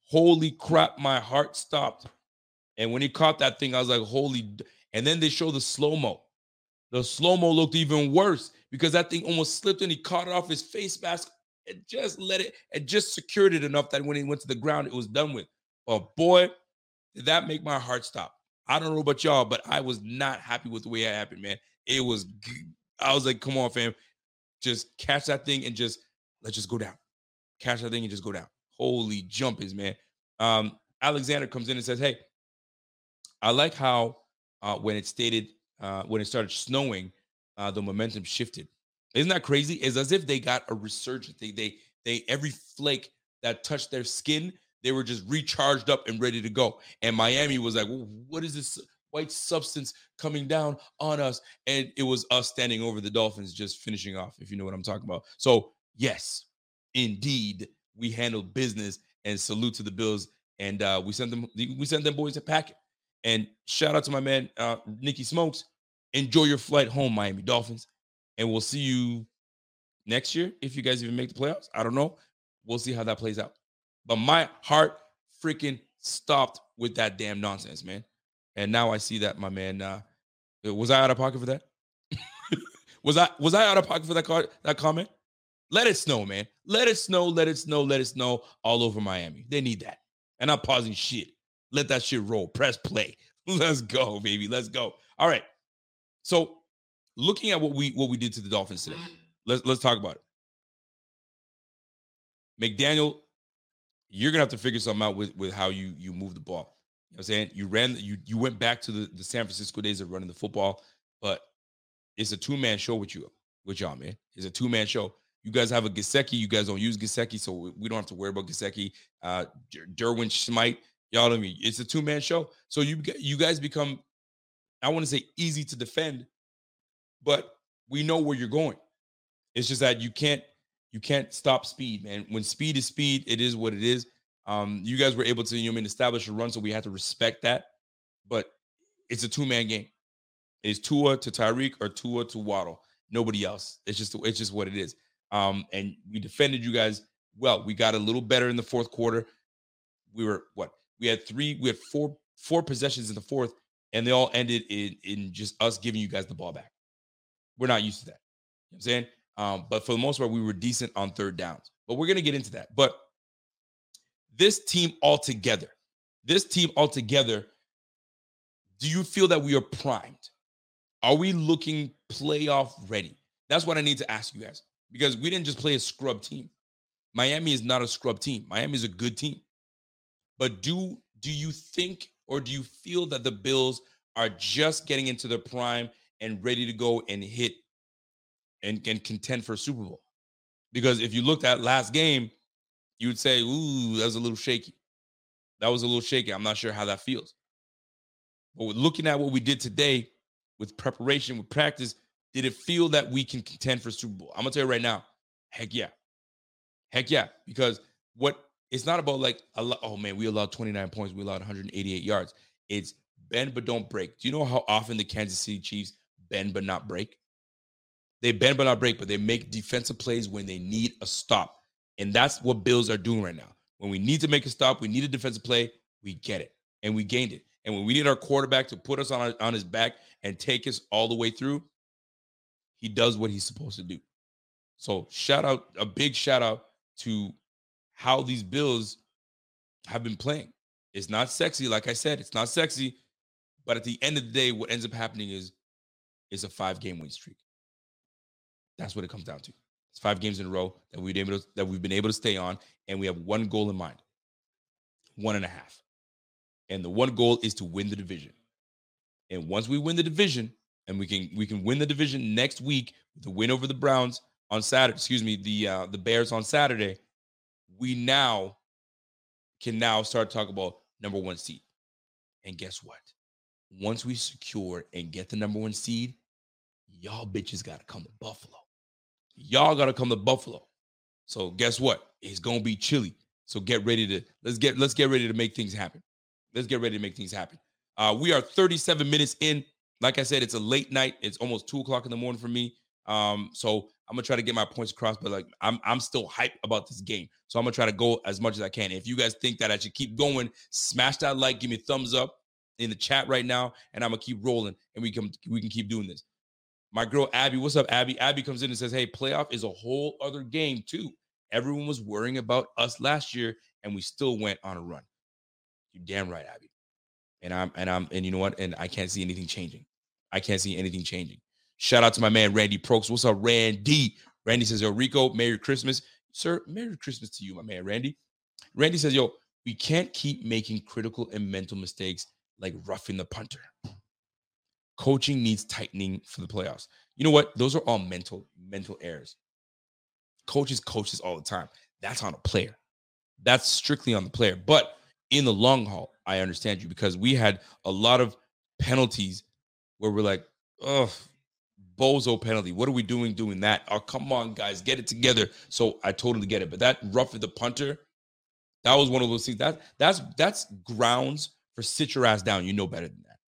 Holy crap, my heart stopped. And when he caught that thing, I was like, holy. And then they show the slow mo. The slow mo looked even worse because that thing almost slipped and he caught it off his face mask and just let it, and just secured it enough that when he went to the ground, it was done with. But boy, did that make my heart stop. I don't know about y'all, but I was not happy with the way it happened, man. It was, I was like, come on, fam. Just catch that thing and just let's just go down. Catch that thing and just go down. Holy jumpers, man. Um, Alexander comes in and says, Hey, I like how uh, when it stated uh, when it started snowing, uh, the momentum shifted. Isn't that crazy? It's as if they got a resurgence. They they they every flake that touched their skin, they were just recharged up and ready to go. And Miami was like, "What is this white substance coming down on us?" And it was us standing over the Dolphins, just finishing off. If you know what I'm talking about. So yes, indeed, we handled business. And salute to the Bills. And uh, we sent them we sent them boys a packet. And shout out to my man, uh, Nikki Smokes. Enjoy your flight home, Miami Dolphins. And we'll see you next year if you guys even make the playoffs. I don't know. We'll see how that plays out. But my heart freaking stopped with that damn nonsense, man. And now I see that my man uh was I out of pocket for that? was I was I out of pocket for that card that comment? Let it snow, man. Let it snow, let it snow, let it snow all over Miami. They need that. And I'm pausing shit. Let that shit roll. Press play. Let's go, baby. Let's go. All right. So looking at what we what we did to the Dolphins today, let's let's talk about it. McDaniel, you're gonna have to figure something out with, with how you you move the ball. You know what I'm saying? You ran you you went back to the, the San Francisco days of running the football, but it's a two-man show with you, with y'all, man. It's a two-man show. You guys have a Gesicki. You guys don't use Gesicki, so we don't have to worry about Gesicki. Uh, Durham Smythe, y'all know me. Mean? It's a two man show, so you you guys become, I want to say easy to defend, but we know where you're going. It's just that you can't you can't stop speed, man. When speed is speed, it is what it is. Um, you guys were able to you know, I mean, establish a run, so we had to respect that. But it's a two man game. It's Tua to Tyreek or Tua to Waddle. Nobody else. It's just it's just what it is. Um, and we defended you guys well. We got a little better in the fourth quarter. We were what? We had three, we had four, four possessions in the fourth, and they all ended in in just us giving you guys the ball back. We're not used to that. You know I'm saying? Um, but for the most part, we were decent on third downs. But we're gonna get into that. But this team altogether, this team altogether, do you feel that we are primed? Are we looking playoff ready? That's what I need to ask you guys because we didn't just play a scrub team. Miami is not a scrub team. Miami is a good team. But do do you think or do you feel that the Bills are just getting into their prime and ready to go and hit and, and contend for a Super Bowl? Because if you looked at last game, you would say, ooh, that was a little shaky. That was a little shaky. I'm not sure how that feels. But looking at what we did today with preparation, with practice, did it feel that we can contend for Super Bowl? I'm gonna tell you right now, heck yeah. Heck yeah. Because what it's not about like oh man, we allowed 29 points, we allowed 188 yards. It's bend but don't break. Do you know how often the Kansas City Chiefs bend but not break? They bend but not break, but they make defensive plays when they need a stop. And that's what Bills are doing right now. When we need to make a stop, we need a defensive play, we get it. And we gained it. And when we need our quarterback to put us on, on his back and take us all the way through, he does what he's supposed to do. So shout out, a big shout out to how these Bills have been playing. It's not sexy, like I said, it's not sexy. But at the end of the day, what ends up happening is is a five game win streak. That's what it comes down to. It's five games in a row that we've been able to, that we've been able to stay on, and we have one goal in mind, one and a half. And the one goal is to win the division. And once we win the division, and we can we can win the division next week with the win over the Browns on Saturday, excuse me, the uh, the Bears on Saturday, we now can now start talking about number one seed. And guess what? Once we secure and get the number one seed, y'all bitches got to come to Buffalo. Y'all got to come to Buffalo. So guess what? It's gonna be chilly. So get ready to let's get let's get ready to make things happen. Let's get ready to make things happen. Uh, we are 37 minutes in. Like I said, it's a late night. It's almost two o'clock in the morning for me. Um, so I'm gonna try to get my points across, but like I'm I'm still hyped about this game. So I'm gonna try to go as much as I can. If you guys think that I should keep going, smash that like, give me a thumbs up in the chat right now, and I'm gonna keep rolling and we can we can keep doing this. My girl Abby, what's up, Abby? Abby comes in and says, Hey, playoff is a whole other game, too. Everyone was worrying about us last year, and we still went on a run. You damn right, Abby. And I'm and I'm and you know what? And I can't see anything changing. I can't see anything changing. Shout out to my man Randy Prokes. What's up, Randy? Randy says, Yo, Rico, Merry Christmas. Sir, Merry Christmas to you, my man Randy. Randy says, Yo, we can't keep making critical and mental mistakes like roughing the punter. Coaching needs tightening for the playoffs. You know what? Those are all mental, mental errors. Coaches coaches all the time. That's on a player. That's strictly on the player. But in the long haul, I understand you because we had a lot of penalties where we're like, oh, bozo penalty. What are we doing doing that? Oh, come on, guys, get it together. So I totally get it. But that rough of the punter, that was one of those things. That that's that's grounds for sit your ass down. You know better than that.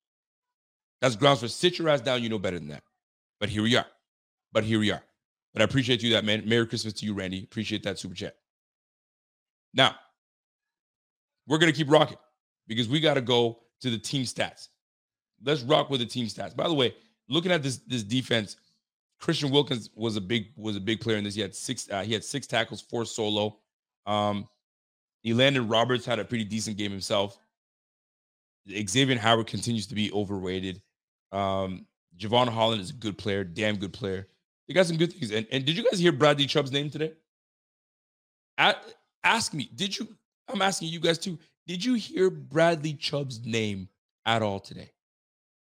That's grounds for sit your ass down. You know better than that. But here we are. But here we are. But I appreciate you that man. Merry Christmas to you, Randy. Appreciate that super chat. Now, we're gonna keep rocking because we got to go to the team stats. Let's rock with the team stats. By the way, looking at this this defense, Christian Wilkins was a big was a big player in this. He had six uh, he had six tackles, four solo. Um, Elandon Roberts had a pretty decent game himself. Xavier Howard continues to be overrated. Um, Jevon Holland is a good player, damn good player. They got some good things. And, and did you guys hear Bradley Chubb's name today? Ask me, did you? I'm asking you guys too. Did you hear Bradley Chubb's name at all today?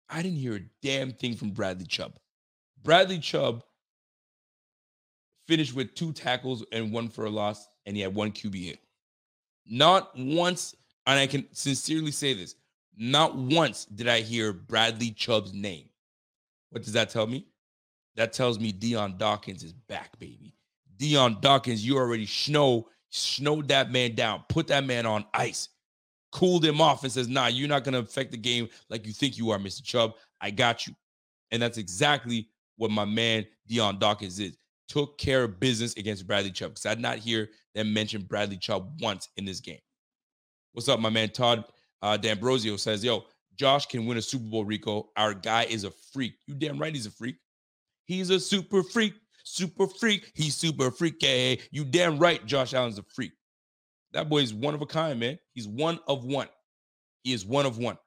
I didn't hear a damn thing from Bradley Chubb. Bradley Chubb finished with two tackles and one for a loss, and he had one QB hit. Not once, and I can sincerely say this, not once did I hear Bradley Chubb's name. What does that tell me? That tells me Dion Dawkins is back, baby. Dion Dawkins, you already snow, snowed that man down, put that man on ice, cooled him off, and says, Nah, you're not going to affect the game like you think you are, Mr. Chubb. I got you. And that's exactly what my man Dion Dawkins is. Took care of business against Bradley Chubb. Because I did not hear them mention Bradley Chubb once in this game. What's up, my man Todd uh, D'Ambrosio says, Yo, Josh can win a Super Bowl, Rico. Our guy is a freak. You damn right he's a freak. He's a super freak, super freak. He's super freaky. You damn right Josh Allen's a freak. That boy is one of a kind, man. He's one of one. He is one of one.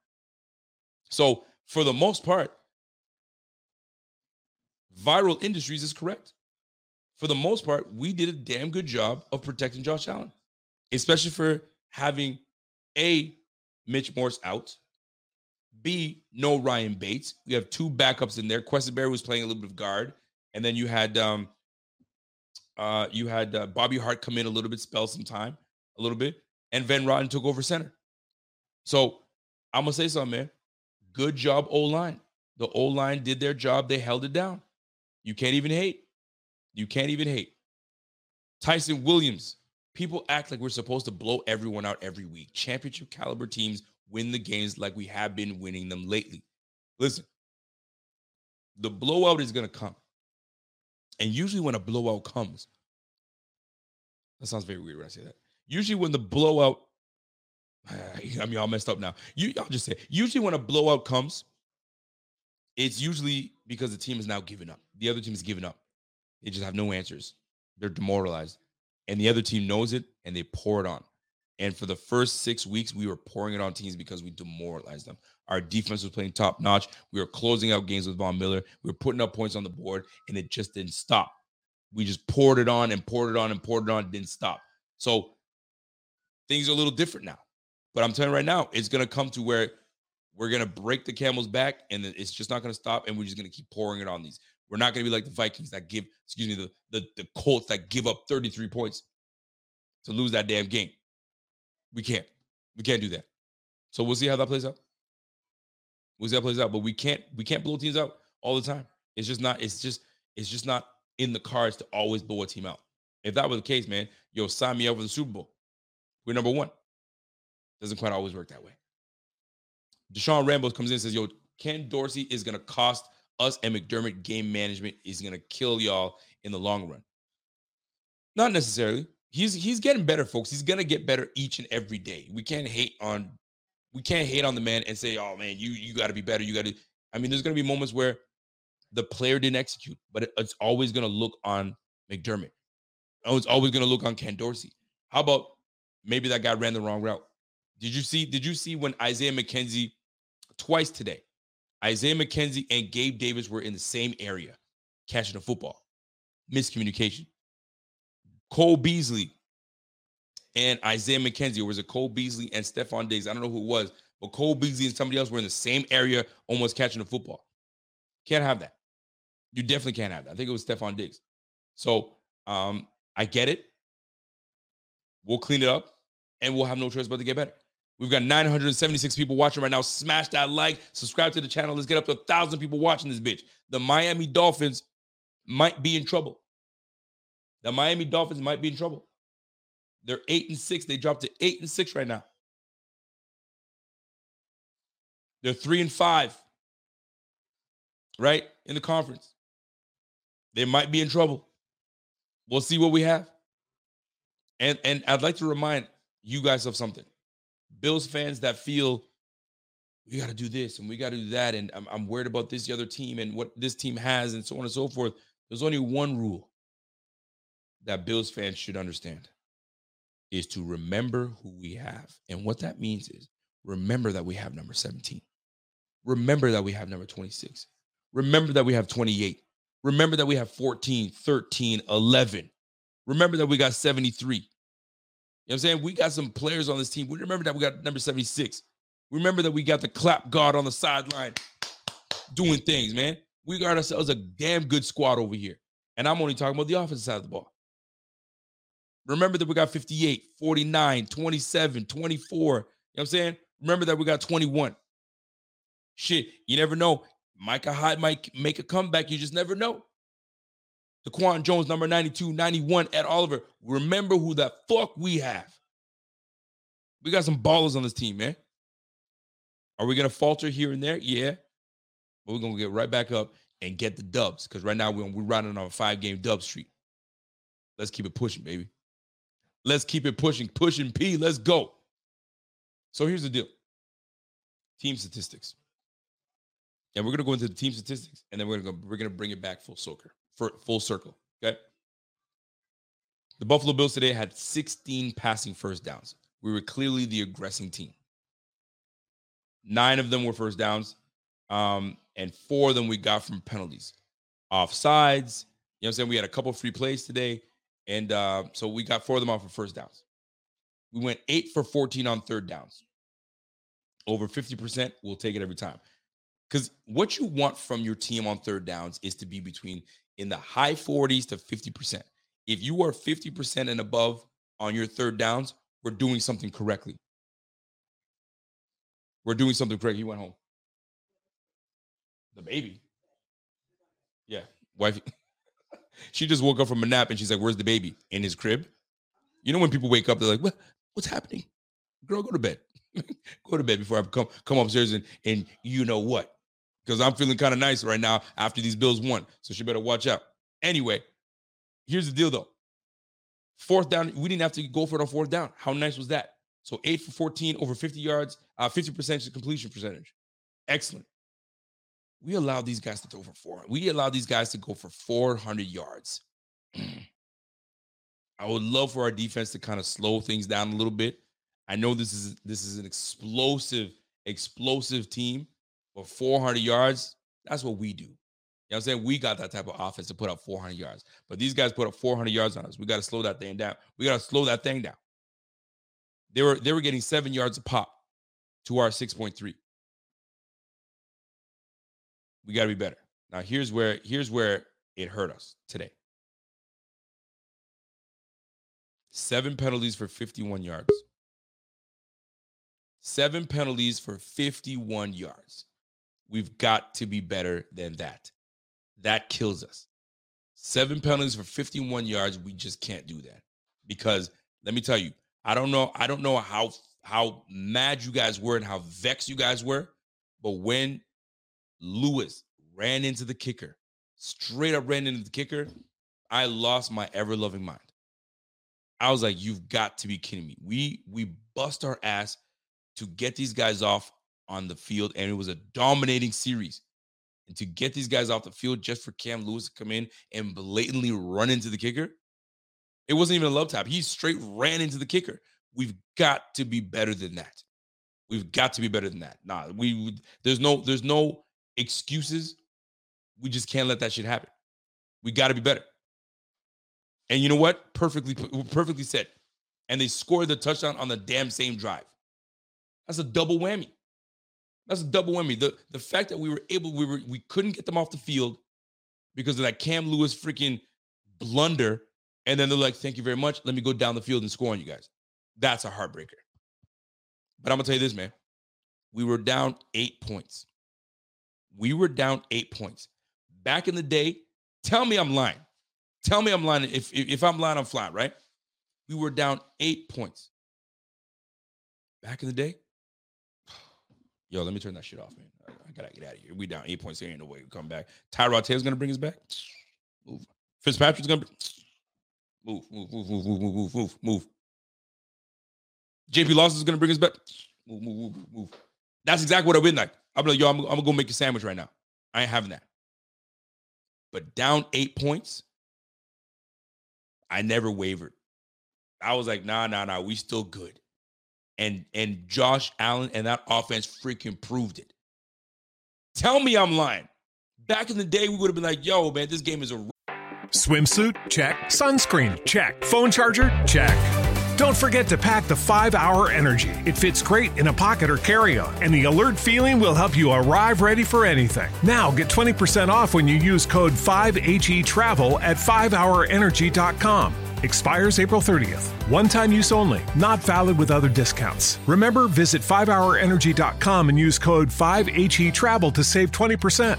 So, for the most part, Viral Industries is correct. For the most part, we did a damn good job of protecting Josh Allen, especially for having A, Mitch Morse out, B, no Ryan Bates. We have two backups in there. Quessenberry was playing a little bit of guard, and then you had um, uh, you had uh, Bobby Hart come in a little bit, spell some time, a little bit, and Van Roten took over center. So I'm gonna say something, man. Good job, O line. The O line did their job. They held it down. You can't even hate. You can't even hate. Ty'Son Williams. People act like we're supposed to blow everyone out every week. Championship caliber teams win the games like we have been winning them lately. Listen, the blowout is going to come. And usually, when a blowout comes, that sounds very weird when I say that. Usually, when the blowout, I mean, all messed up now. You, I'll just say, usually when a blowout comes, it's usually because the team is now giving up. The other team is giving up. They just have no answers. They're demoralized. And the other team knows it and they pour it on. And for the first six weeks, we were pouring it on teams because we demoralized them. Our defense was playing top notch. We were closing out games with Von Miller. We were putting up points on the board, and it just didn't stop. We just poured it on and poured it on and poured it on, didn't stop. So things are a little different now. But I'm telling you right now, it's going to come to where we're going to break the camel's back, and it's just not going to stop, and we're just going to keep pouring it on these. We're not going to be like the Vikings that give, excuse me, the, the, the Colts that give up 33 points to lose that damn game. We can't. We can't do that. So we'll see how that plays out. We'll see how that plays out. But we can't we can't blow teams out all the time. It's just not, it's just, it's just not in the cards to always blow a team out. If that was the case, man, yo, sign me up for the Super Bowl. We're number one. Doesn't quite always work that way. Deshaun Rambos comes in and says, yo, Ken Dorsey is gonna cost us and McDermott game management is gonna kill y'all in the long run. Not necessarily he's he's getting better, folks. He's gonna get better each and every day. We can't hate on we can't hate on the man and say, oh man, you you got to be better. You got to. I mean, there's gonna be moments where the player didn't execute, but it's always gonna look on McDermott. Oh, it's always gonna look on Ken Dorsey. How about maybe that guy ran the wrong route? Did you see? Did you see when Isaiah McKenzie twice today? Isaiah McKenzie and Gabe Davis were in the same area catching the football. Miscommunication. Cole Beasley and Isaiah McKenzie, or was it Cole Beasley and Stefon Diggs? I don't know who it was, but Cole Beasley and somebody else were in the same area, almost catching the football. Can't have that. You definitely can't have that. I think it was Stefon Diggs. So um, I get it. We'll clean it up and we'll have no choice but to get better. We've got 976 people watching right now. Smash that like, subscribe to the channel. Let's get up to a thousand people watching this bitch. The Miami Dolphins might be in trouble. The Miami Dolphins might be in trouble. They're eight and six. They dropped to eight and six right now. They're three and five, right? In the conference. They might be in trouble. We'll see what we have. And and I'd like to remind you guys of something. Bills fans that feel we got to do this and we got to do that, and I'm, I'm worried about this the other team and what this team has, and so on and so forth. There's only one rule that Bills fans should understand is to remember who we have. And what that means is remember that we have number 17. Remember that we have number 26. Remember that we have 28. Remember that we have 14, 13, 11. Remember that we got 73. You know what I'm saying? We got some players on this team. We remember that we got number 76. Remember that we got the clap guard on the sideline doing things, man. We got ourselves a damn good squad over here. And I'm only talking about the offensive side of the ball. Remember that we got 58, 49, 27, 24. You know what I'm saying? Remember that we got 21. Shit, you never know. Micah Hyde might make a comeback. You just never know. Daquan Jones, number 92, 91, Ed Oliver. Remember who the fuck we have. We got some ballers on this team, man. Are we going to falter here and there? Yeah. But we're going to get right back up and get the dubs because right now we're, we're riding on a five game dub streak. Let's keep it pushing, baby. Let's keep it pushing. Pushing P. Let's go. So here's the deal team statistics. And we're going to go into the team statistics and then we're going to we're going to bring it back full circle. For full circle. Okay. The Buffalo Bills today had 16 passing first downs. We were clearly the aggressing team. Nine of them were first downs, um, and four of them we got from penalties. offsides. You know what I'm saying? We had a couple free plays today. And uh, so we got four of them off for first downs. We went eight for 14 on third downs. Over 50%, we'll take it every time. Because what you want from your team on third downs is to be between in the high 40s to 50%. If you are 50% and above on your third downs, we're doing something correctly. We're doing something correct. He went home. The baby. Yeah, wife. she just woke up from a nap and she's like, "Where's the baby?" In his crib. You know when people wake up, they're like, "What? What's happening?" Girl, go to bed. go to bed before I come come upstairs and and you know what? Because I'm feeling kind of nice right now after these Bills won. So she better watch out. Anyway, here's the deal though. Fourth down, we didn't have to go for it on fourth down. How nice was that? So eight for 14, over 50 yards, uh, 50% completion percentage. Excellent. We allowed these guys to throw for four. We allowed these guys to go for 400 yards. I would love for our defense to kind of slow things down a little bit. I know this is this is an explosive, explosive team, but 400 yards, that's what we do. You know what I'm saying? We got that type of offense to put up 400 yards. But these guys put up 400 yards on us. We got to slow that thing down. We got to slow that thing down. They were they were getting 7 yards a pop to our 6.3. We got to be better. Now here's where here's where it hurt us today. Seven penalties for 51 yards. Seven penalties for 51 yards. We've got to be better than that. That kills us. Seven penalties for 51 yards. We just can't do that. Because let me tell you, I don't know. I don't know how how mad you guys were and how vexed you guys were. But when Lewis ran into the kicker, straight up ran into the kicker, I lost my ever loving mind. I was like, you've got to be kidding me. We we bust our ass to get these guys off on the field, and it was a dominating series. And to get these guys off the field just for Cam Lewis to come in and blatantly run into the kicker, it wasn't even a love tap. He straight ran into the kicker. We've got to be better than that. We've got to be better than that. Nah, we, there's no there's no excuses. We just can't let that shit happen. We got to be better. And you know what? Perfectly perfectly said. And they scored the touchdown on the damn same drive. That's a double whammy. That's a double whammy. The the fact that we were able, we were we couldn't get them off the field because of that Cam Lewis freaking blunder. And then they're like, thank you very much. Let me go down the field and score on you guys. That's a heartbreaker. But I'm gonna tell you this, man. We were down eight points. We were down eight points. Back in the day, tell me I'm lying. Tell me I'm lying. If, if, if I'm lying, I'm flat, right? We were down eight points. Back in the day, yo, let me turn that shit off, man. I, gotta get out of here. We down eight points. There ain't no way we come back. Tyrod Taylor's gonna bring us back. Move. Fitzpatrick's gonna move, move, move, move, move, move, move, move. JP Losman's gonna bring us back. Move, move, move, move. That's exactly what I've been like. I'm like, yo, I'm, I'm gonna go make a sandwich right now. I ain't having that. But down eight points, I never wavered. I was like, nah, nah, nah, we still good. And and Josh Allen and that offense freaking proved it. Tell me I'm lying. Back in the day, we would have been like, yo, man, this game is a swimsuit, check. Sunscreen, check. Phone charger, check. Don't forget to pack the 5 Hour Energy. It fits great in a pocket or carry on, and the alert feeling will help you arrive ready for anything. Now get 20% off when you use code 5HE Travel at 5hourenergy.com. Expires April 30th. One time use only, not valid with other discounts. Remember, visit 5hourenergy.com and use code 5HE Travel to save 20%.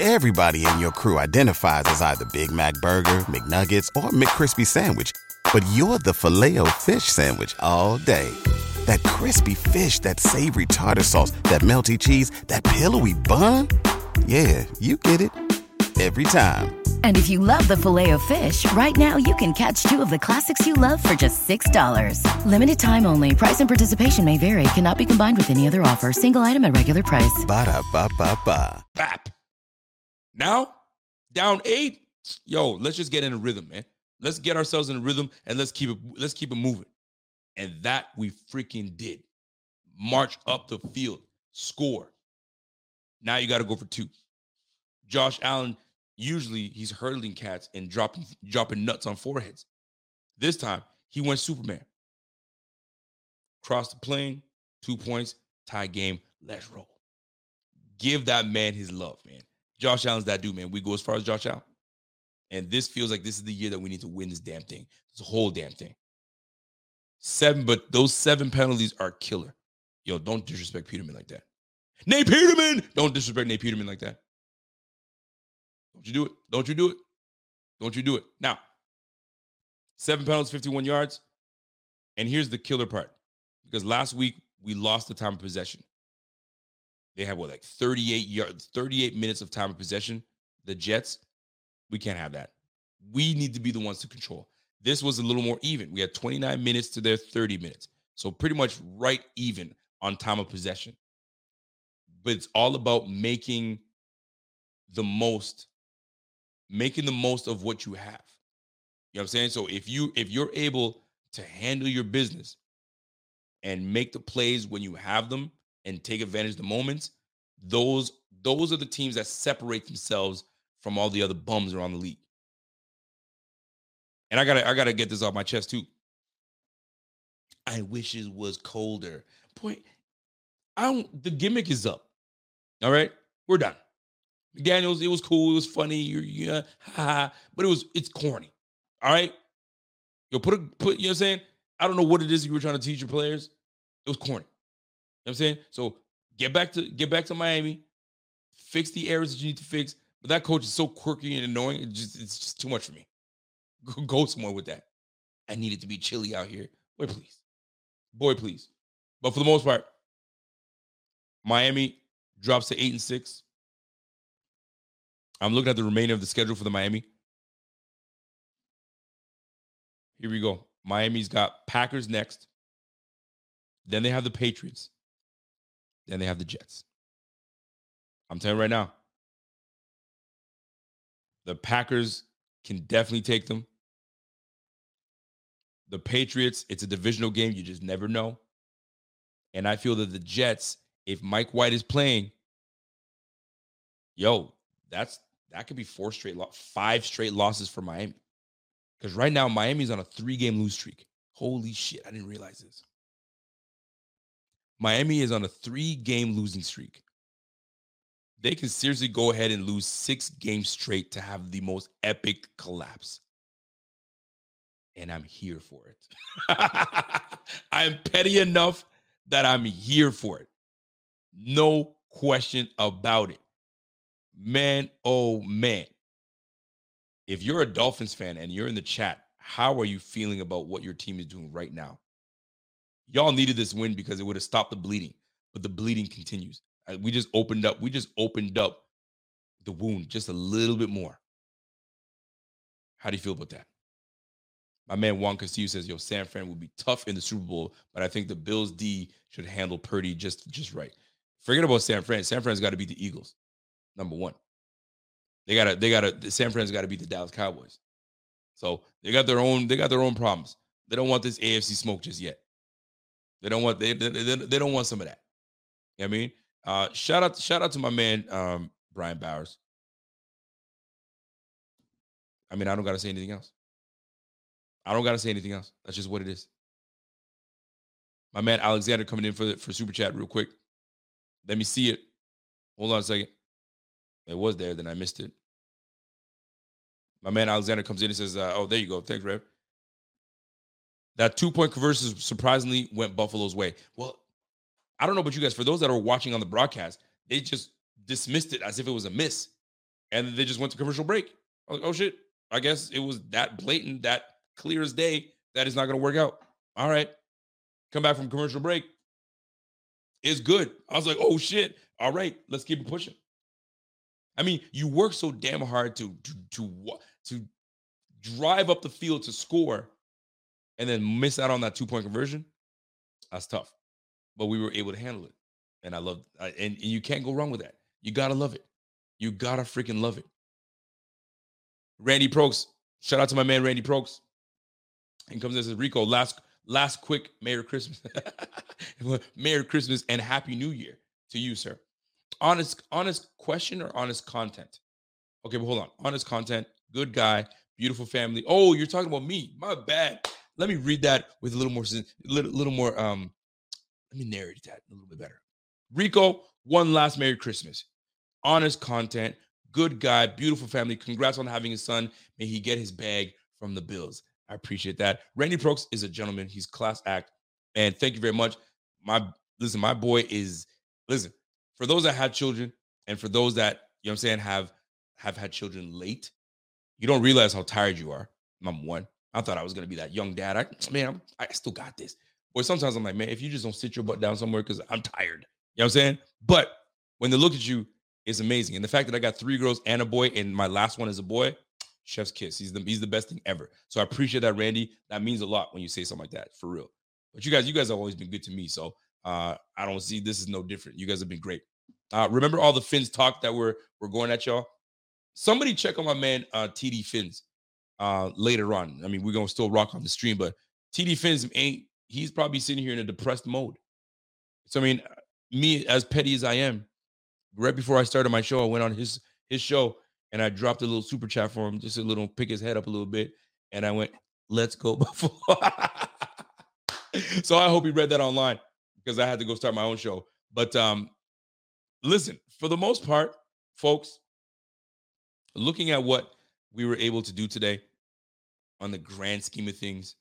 Everybody in your crew identifies as either Big Mac Burger, McNuggets, or McCrispy Sandwich, but you're the filet fish Sandwich all day. That crispy fish, that savory tartar sauce, that melty cheese, that pillowy bun. Yeah, you get it every time. And if you love the filet of fish, right now you can catch two of the classics you love for just $6. Limited time only. Price and participation may vary. Cannot be combined with any other offer. Single item at regular price. Ba da ba ba ba. bap. Now, down eight. Yo, let's just get in a rhythm, man. Let's get ourselves in a rhythm and let's keep it, let's keep it moving. And that we freaking did. March up the field, score. Now you got to go for two. Josh Allen, usually he's hurdling cats and dropping dropping nuts on foreheads. This time he went Superman. Cross the plane, two points, tie game. Let's roll. Give that man his love, man. Josh Allen's that dude, man. We go as far as Josh Allen. And this feels like this is the year that we need to win this damn thing. This whole damn thing. Seven, but those seven penalties are killer. Yo, don't disrespect Peterman like that. Nate Peterman, don't disrespect Nate Peterman like that. Don't you do it. Don't you do it. Don't you do it. Now, seven penalties, 51 yards. And here's the killer part because last week we lost the time of possession. They had what, like 38 yards, 38 minutes of time of possession. The Jets, we can't have that. We need to be the ones to control. This was a little more even. We had 29 minutes to their 30 minutes. So pretty much right even on time of possession. But it's all about making the most making the most of what you have. You know what I'm saying? So if you if you're able to handle your business and make the plays when you have them and take advantage of the moments, those those are the teams that separate themselves from all the other bums around the league. And I gotta I gotta get this off my chest too. I wish it was colder. Boy, I don't the gimmick is up. All right, we're done. McDaniels, it was cool, it was funny, you're yeah, uh, ha, but it was it's corny. All right. Yo, put a put, you know what I'm saying? I don't know what it is you were trying to teach your players. It was corny. You know what I'm saying? So get back to get back to Miami, fix the errors that you need to fix. But that coach is so quirky and annoying. It just it's just too much for me. Go somewhere with that. I need it to be chilly out here. Boy, please. Boy, please. But for the most part, Miami drops to eight and six. I'm looking at the remainder of the schedule for the Miami. Here we go. Miami's got Packers next. Then they have the Patriots. Then they have the Jets. I'm telling you right now, the Packers can definitely take them. The Patriots, it's a divisional game. You just never know. And I feel that the Jets, if Mike White is playing, yo, that's that could be four straight, lo- five straight losses for Miami. Because right now, Miami's on a three game lose streak. Holy shit, I didn't realize this. Miami is on a three game losing streak. They can seriously go ahead and lose six games straight to have the most epic collapse. And I'm here for it. I'm petty enough that I'm here for it. No question about it. Man, oh man. If you're a Dolphins fan and you're in the chat, how are you feeling about what your team is doing right now? Y'all needed this win because it would have stopped the bleeding, but the bleeding continues. Uh, We just opened up, we just opened up the wound just a little bit more. How do you feel about that? My man Juan Castillo says, "Yo, San Fran will be tough in the Super Bowl, but I think the Bills D should handle Purdy just just right. Forget about San Fran. San Fran's got to beat the Eagles, number one. They gotta they gotta San Fran's got to beat the Dallas Cowboys. So they got their own they got their own problems. They don't want this AFC smoke just yet. They don't want they they, they, they don't want some of that. You know I mean? Uh, shout out shout out to my man um, Brian Bowers. I mean, I don't gotta say anything else. I don't gotta say anything else. That's just what it is. My man Alexander coming in for the, for super chat real quick. Let me see it. Hold on a second. It was there, then I missed it. My man Alexander comes in and says, uh, "Oh, there you go. Thanks, Rev." That two point conversion surprisingly went Buffalo's way. Well, I don't know about you guys. For those that are watching on the broadcast, they just dismissed it as if it was a miss, and they just went to commercial break. I was like, "Oh shit!" I guess it was that blatant, that clear as day that it's not going to work out. All right, come back from commercial break. It's good. I was like, "Oh shit!" All right, let's keep it pushing. I mean, you work so damn hard to to to to drive up the field to score, and then miss out on that two point conversion. That's tough, but we were able to handle it, and I love. And, and you can't go wrong with that. You gotta love it. You gotta freaking love it. Randy Prokes, shout out to my man Randy Prokes. And comes and says, Rico, last last quick Merry Christmas. Merry Christmas and Happy New Year to you, sir. Honest, honest question or honest content? Okay, but hold on. Honest content, good guy, beautiful family. Oh, you're talking about me. My bad. Let me read that with a little more, little, little more. Um, let me narrate that a little bit better. Rico, one last Merry Christmas. Honest content, good guy, beautiful family. Congrats on having his son. May he get his bag from the Bills. I appreciate that. Randy Prokes is a gentleman. He's class act. And thank you very much. My listen, my boy is listen, for those that had children and for those that, you know I'm saying, have have had children late, you don't realize how tired you are. Number one. I thought I was gonna be that young dad. I man, I'm, I still got this. Or sometimes I'm like, man, if you just don't sit your butt down somewhere because I'm tired. You know what I'm saying? But when they look at you, it's amazing. And the fact that I got three girls and a boy, and my last one is a boy, chef's kiss. He's the he's the best thing ever. So I appreciate that, Randy. That means a lot when you say something like that, for real. But you guys, you guys have always been good to me. So uh, I don't see this is no different. You guys have been great. Uh, remember all the Fins talk that we're we're going at y'all. Somebody check on my man uh, TD Fins uh, later on. I mean, we're gonna still rock on the stream, but TD Fins ain't. He's probably sitting here in a depressed mode. So I mean, me as petty as I am, right before I started my show, I went on his his show and I dropped a little super chat for him, just a little pick his head up a little bit, and I went, "Let's go Buffalo." so I hope he read that online because I had to go start my own show. But um, listen, for the most part, folks, looking at what we were able to do today on the grand scheme of things,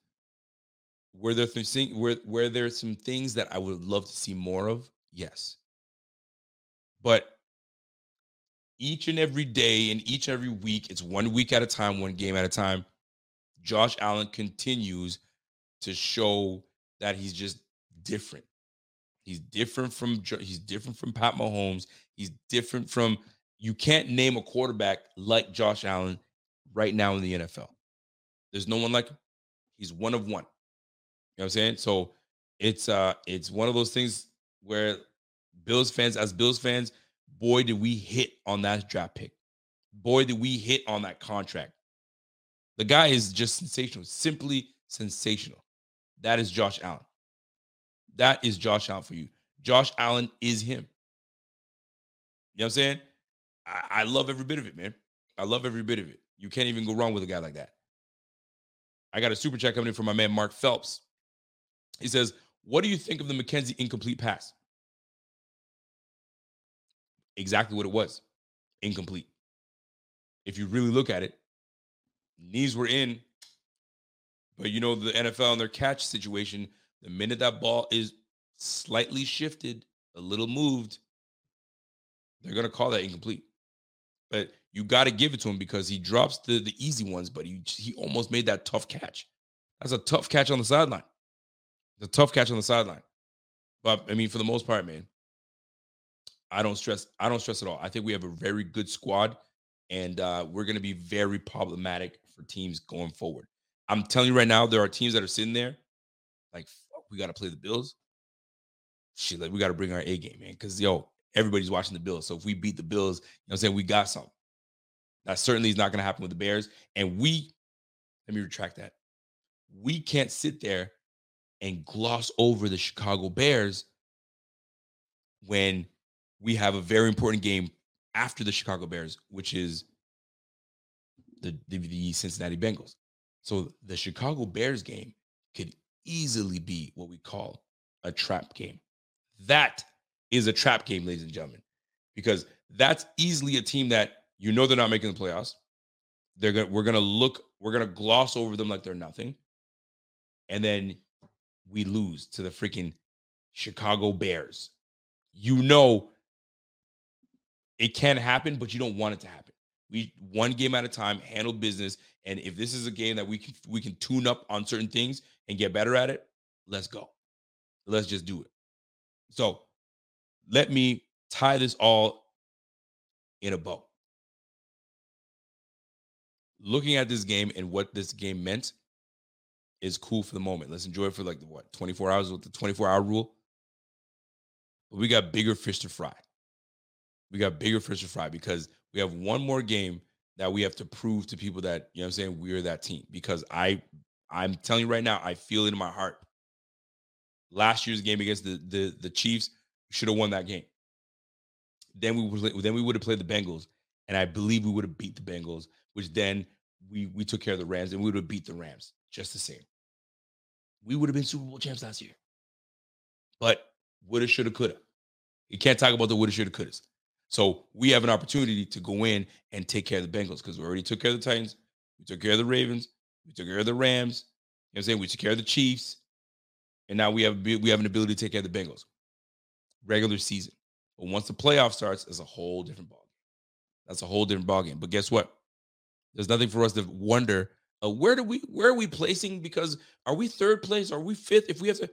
were there things were were there some things that I would love to see more of? Yes. But each and every day and each and every week, it's one week at a time, one game at a time. Josh Allen continues to show that he's just different. He's different from he's different from Pat Mahomes. He's different from you can't name a quarterback like Josh Allen right now in the NFL. There's no one like him. He's one of one. You know what I'm saying? So it's uh it's one of those things where Bills fans, as Bills fans, boy, did we hit on that draft pick. Boy, did we hit on that contract. The guy is just sensational, simply sensational. That is Josh Allen. That is Josh Allen for you. Josh Allen is him. You know what I'm saying? I, I love every bit of it, man. I love every bit of it. You can't even go wrong with a guy like that. I got a super chat coming in from my man Mark Phelps. He says, What do you think of the McKenzie incomplete pass? Exactly what it was incomplete. If you really look at it, knees were in, but you know, the NFL and their catch situation, the minute that ball is slightly shifted, a little moved, they're going to call that incomplete. But you got to give it to him because he drops the, the easy ones, but he, he almost made that tough catch. That's a tough catch on the sideline. It's a tough catch on the sideline. But I mean, for the most part, man, I don't stress. I don't stress at all. I think we have a very good squad, and uh, we're going to be very problematic for teams going forward. I'm telling you right now, there are teams that are sitting there like, we got to play the Bills. Shit, like we got to bring our A game, man. Because yo, everybody's watching the Bills. So if we beat the Bills, you know what I'm saying, we got something. That certainly is not going to happen with the Bears. And we, let me retract that. We can't sit there and gloss over the Chicago Bears when we have a very important game after the Chicago Bears, which is the, the, the Cincinnati Bengals. So the Chicago Bears game could easily be what we call a trap game. That is a trap game, ladies and gentlemen, because that's easily a team that you know they're not making the playoffs. They're gonna we're gonna look, we're gonna gloss over them like they're nothing. And then we lose to the freaking Chicago Bears. You know it can happen, but you don't want it to happen. We one game at a time, handle business. And if this is a game that we can we can tune up on certain things and get better at it, let's go. Let's just do it. So let me tie this all in a bow. Looking at this game and what this game meant is cool for the moment. Let's enjoy it for like what 24 hours with the 24 hour rule. But we got bigger fish to fry we got bigger fish to fry because we have one more game that we have to prove to people that you know I'm saying we're that team because I I'm telling you right now I feel it in my heart. Last year's game against the the the Chiefs should have won that game. then we would then we would have played the Bengals, and I believe we would have beat the Bengals, which then we we took care of the Rams, and we would have beat the Rams just the same. We would have been Super Bowl champs last year. But woulda, shoulda, coulda. You can't talk about the woulda, shoulda, couldas. So we have an opportunity to go in and take care of the Bengals because we already took care of the Titans, we took care of the Ravens, we took care of the Rams. You know what I'm saying? We took care of the Chiefs, and now we have we have an ability to take care of the Bengals. Regular season, but once the playoff starts, it's a whole different ballgame. That's a whole different ballgame. But guess what? There's nothing for us to wonder. Uh, where do we where are we placing? Because are we third place? Are we fifth? If we have to,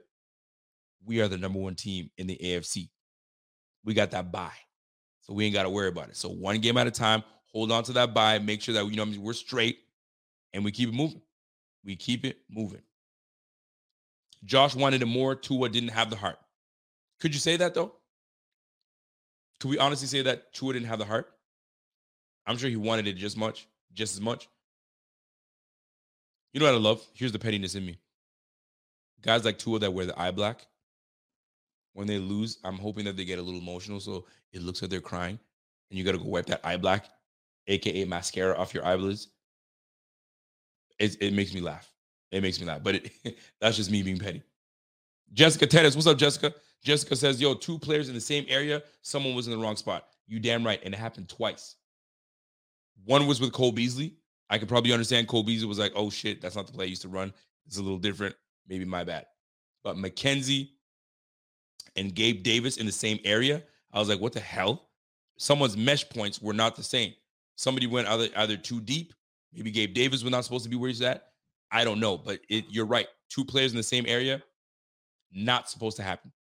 we are the number one team in the AFC. We got that bye. So we ain't got to worry about it. So one game at a time, hold on to that bye, make sure that you know I mean, we're straight and we keep it moving. We keep it moving. Josh wanted it more. Tua didn't have the heart. Could you say that though? Could we honestly say that Tua didn't have the heart? I'm sure he wanted it just much, just as much. You know what I love? Here's the pettiness in me. Guys like Tua that wear the eye black, when they lose, I'm hoping that they get a little emotional so it looks like they're crying. And you got to go wipe that eye black, aka mascara, off your eyelids. It, it makes me laugh. It makes me laugh. But it, that's just me being petty. Jessica Tennis, what's up, Jessica? Jessica says, Yo, two players in the same area, someone was in the wrong spot. You damn right. And it happened twice. One was with Cole Beasley. I could probably understand Cole Beasley was like, oh shit, that's not the play I used to run. It's a little different. Maybe my bad. But McKenzie and Gabe Davis in the same area. I was like, what the hell? Someone's mesh points were not the same. Somebody went either either too deep. Maybe Gabe Davis was not supposed to be where he's at. I don't know, but it, you're right. Two players in the same area, not supposed to happen.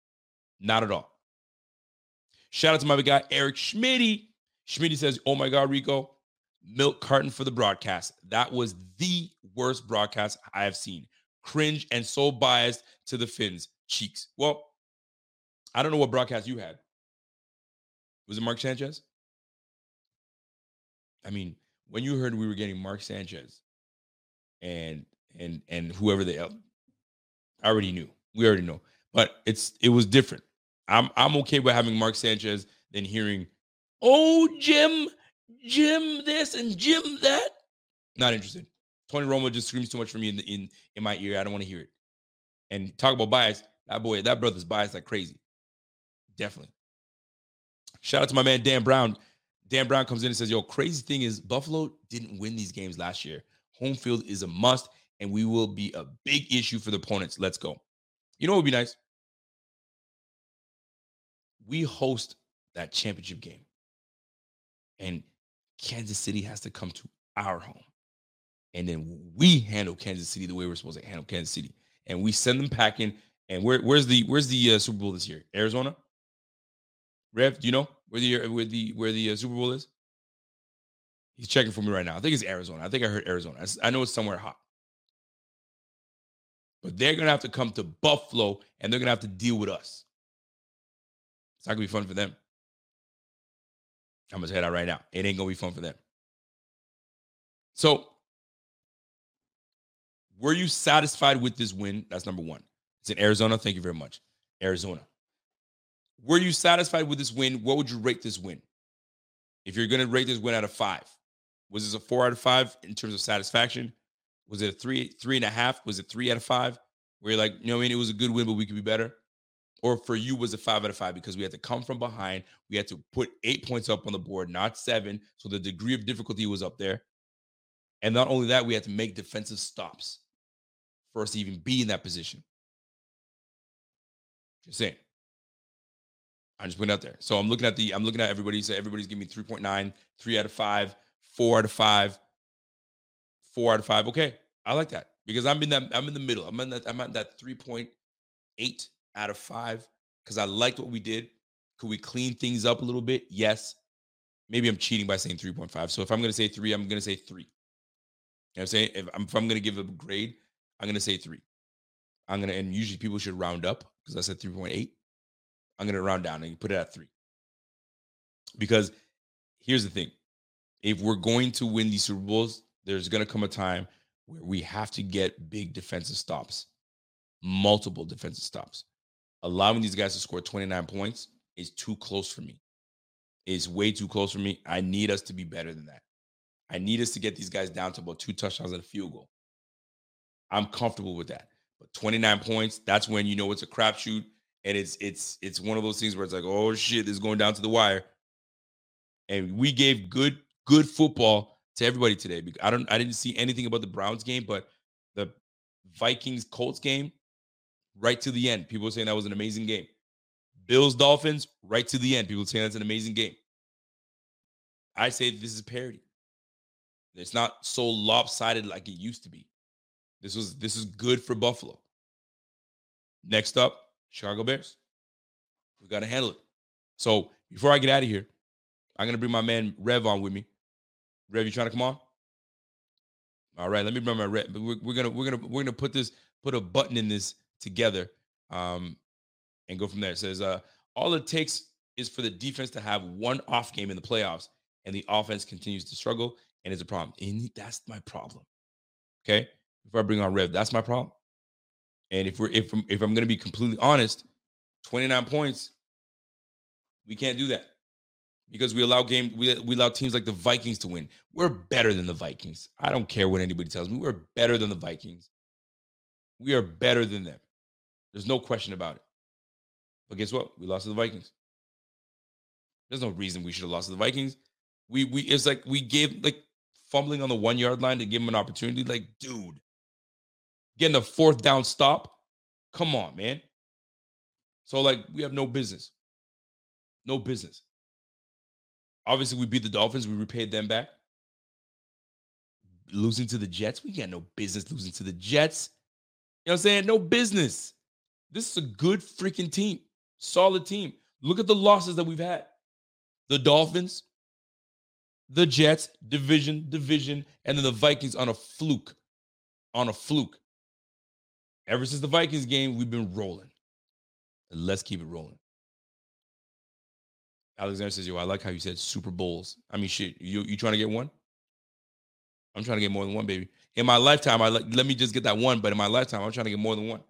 Not at all. Shout out to my guy Eric Schmitty. Schmitty says, "Oh my God, Rico, milk carton for the broadcast. That was the worst broadcast I have seen. Cringe and so biased to the Fins cheeks. Well, I don't know what broadcast you had. Was it Mark Sanchez? I mean, when you heard we were getting Mark Sanchez and and and whoever they I already knew. We already know. But it's it was different. I'm I'm okay with having Mark Sanchez than hearing, oh Jim, Jim this and Jim that. Not interested. Tony Romo just screams too much for me in the, in in my ear. I don't want to hear it. And talk about bias. That boy, that brother's biased like crazy. Definitely. Shout out to my man Dan Brown. Dan Brown comes in and says, Yo, crazy thing is Buffalo didn't win these games last year. Home field is a must, and we will be a big issue for the opponents. Let's go. You know what would be nice? We host that championship game. And Kansas City has to come to our home. And then we handle Kansas City the way we're supposed to handle Kansas City. And we send them packing. And where, where's the where's the uh, Super Bowl this year? Arizona? Rev, do you know where the where the where the uh, Super Bowl is? He's checking for me right now. I think it's Arizona. I think I heard Arizona. I know it's somewhere hot. But they're gonna have to come to Buffalo and they're gonna have to deal with us. It's not gonna be fun for them. I'm gonna say that right now. It ain't gonna be fun for them. So, were you satisfied with this win? That's number one. It's in Arizona. Thank you very much. Arizona. Were you satisfied with this win? What would you rate this win? If you're going to rate this win out of five, was this a four out of five in terms of satisfaction? Was it a three, three and a half? Was it three out of five? Where you're like, you know, I mean, it was a good win, but we could be better. Or for you, was it five out of five because we had to come from behind? We had to put eight points up on the board, not seven. So the degree of difficulty was up there. And not only that, we had to make defensive stops for us to even be in that position. Just saying. I just went out there. So I'm looking at the, I'm looking at everybody. So everybody's giving me 3.9, three out of five, four out of five, four out of five. Okay. I like that because I'm in that, I'm in the middle. I'm in that, I'm at that 3.8 out of five because I liked what we did. Could we clean things up a little bit? Yes. Maybe I'm cheating by saying 3.5. So if I'm going to say three, I'm going to say three. You know what I'm saying? If I'm, if I'm going to give a grade, I'm going to say three. I'm going to, and usually people should round up because I said 3.8. I'm going to round down and you put it at three. Because here's the thing if we're going to win these Super Bowls, there's going to come a time where we have to get big defensive stops, multiple defensive stops. Allowing these guys to score 29 points is too close for me. It's way too close for me. I need us to be better than that. I need us to get these guys down to about two touchdowns and a field goal. I'm comfortable with that. But 29 points, that's when you know it's a crapshoot. And it's it's it's one of those things where it's like, oh shit, this is going down to the wire. And we gave good, good football to everybody today. I don't I didn't see anything about the Browns game, but the Vikings Colts game, right to the end. People saying that was an amazing game. Bills Dolphins, right to the end. People saying that's an amazing game. I say this is parity. It's not so lopsided like it used to be. This was this is good for Buffalo. Next up, Chicago Bears. We got to handle it. So before I get out of here, I'm gonna bring my man Rev on with me. Rev, you trying to come on? All right, let me bring my Rev. We're, we're gonna we're gonna we're gonna put this put a button in this together, um, and go from there. It says uh, all it takes is for the defense to have one off game in the playoffs, and the offense continues to struggle, and it's a problem. And that's my problem. Okay, before I bring on Rev, that's my problem. And if we're if I'm, if I'm going to be completely honest, 29 points, we can't do that because we allow game we, we allow teams like the Vikings to win. We're better than the Vikings. I don't care what anybody tells me. We're better than the Vikings. We are better than them. There's no question about it. But guess what? We lost to the Vikings. There's no reason we should have lost to the Vikings. We we it's like we gave like fumbling on the one yard line to give them an opportunity. Like, dude, getting a fourth down stop. Come on, man. So, like, we have no business. No business. Obviously, we beat the Dolphins. We repaid them back. Losing to the Jets, we got no business losing to the Jets. You know what I'm saying? No business. This is a good freaking team, solid team. Look at the losses that we've had the Dolphins, the Jets, division, division, and then the Vikings on a fluke. On a fluke. Ever since the Vikings game, we've been rolling. Let's keep it rolling. Alexander says, "Yo, I like how you said Super Bowls. I mean, shit, you you trying to get one? I'm trying to get more than one, baby. In my lifetime, I let, let me just get that one. But in my lifetime, I'm trying to get more than one.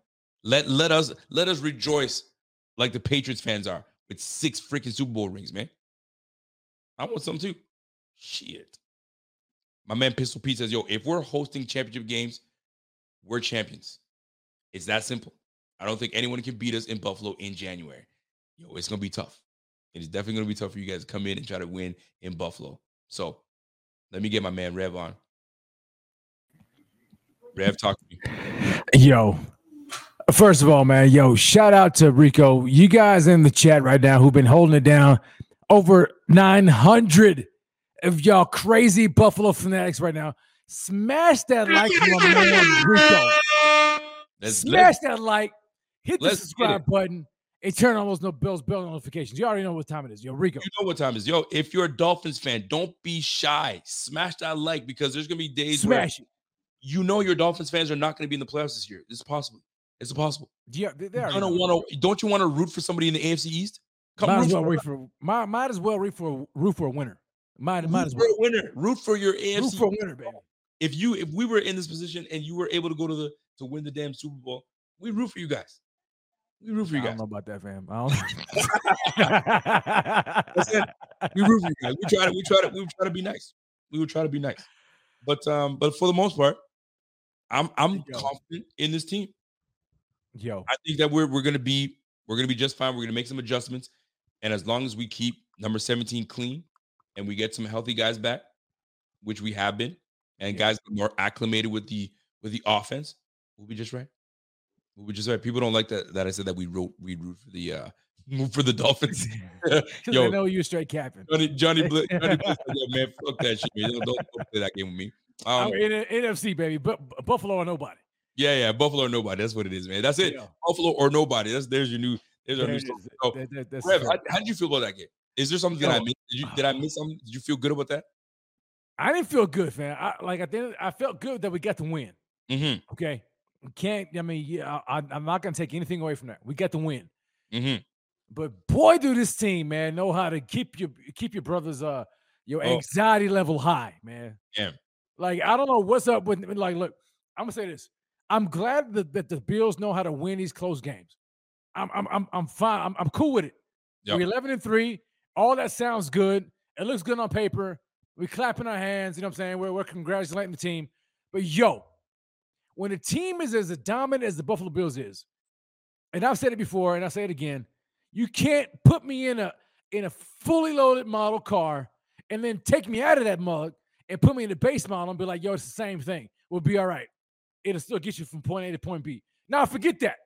Let let us let us rejoice like the Patriots fans are with six freaking Super Bowl rings, man. I want some too. Shit. My man Pistol Pete says, "Yo, if we're hosting championship games, we're champions. It's that simple. I don't think anyone can beat us in Buffalo in January. Yo, it's gonna be tough. It is definitely gonna be tough for you guys to come in and try to win in Buffalo. So let me get my man Rev on. Rev, talk to me. Yo, first of all, man, yo, shout out to Rico. You guys in the chat right now who've been holding it down. Over 900 of y'all crazy Buffalo fanatics right now. Smash that like man Rico. Let's, Smash that like, hit the subscribe button, and turn on those no bills bell notifications. You already know what time it is, yo, Rico. You know what time it is, yo. If you're a Dolphins fan, don't be shy. Smash that like because there's gonna be days Smash where it. you know your Dolphins fans are not gonna be in the playoffs this year. It's possible. It's possible. Yeah, they, want to. Don't you want to root for somebody in the AFC East? Come might as well root for. Might, might as well root for root for a winner. Might, might as well. a winner. Root for your AFC. Root for a winner, baby. If you if we were in this position and you were able to go to the to win the damn Super Bowl, we root for you guys. We root for you guys. I don't know about that, fam. I don't we root for you guys. We try to we try to we try to be nice. We would try to be nice. But um, but for the most part, I'm I'm Yo. confident in this team. Yo, I think that we're we're gonna be we're gonna be just fine. We're gonna make some adjustments, and as long as we keep number 17 clean and we get some healthy guys back, which we have been, and guys more acclimated with the with the offense, we'll be just right. We'll be just right. People don't like that that I said that we wrote we root for the uh move for the Dolphins. Yo, I know you're straight captain. Johnny Johnny Bliss, Johnny Bliss yo, man, fuck that shit, man. Don't, don't, play that game with me. Um, in, NFC, baby, but Buffalo or nobody. Yeah, yeah, Buffalo or nobody. That's what it is, man. That's it. Yeah. Buffalo or nobody. That's there's your new there's our new stuff. So, that, that, Rev, how, how, did you feel about that game? Is there something Yo, that I missed? Did, you, did I miss something? Did you feel good about that? I didn't feel good, man. I like I think I felt good that we got to win. Mm-hmm. Okay, we can't. I mean, yeah, I, am not gonna take anything away from that. We got to win. Mm-hmm. But boy, do this team, man, know how to keep your keep your brothers uh your oh. anxiety level high, man. Yeah. Like I don't know what's up with like. Look, I'm gonna say this. I'm glad that, that the Bills know how to win these close games. I'm I'm I'm, I'm fine. I'm, I'm cool with it. Yep. We're 11 and three. All that sounds good. It looks good on paper. We clapping our hands. You know what I'm saying? We're, we're congratulating the team. But yo, when a team is as dominant as the Buffalo Bills is, and I've said it before and I say it again, you can't put me in a in a fully loaded model car and then take me out of that mug and put me in the base model and be like, yo, it's the same thing. We'll be all right. It'll still get you from point A to point B. Now forget that.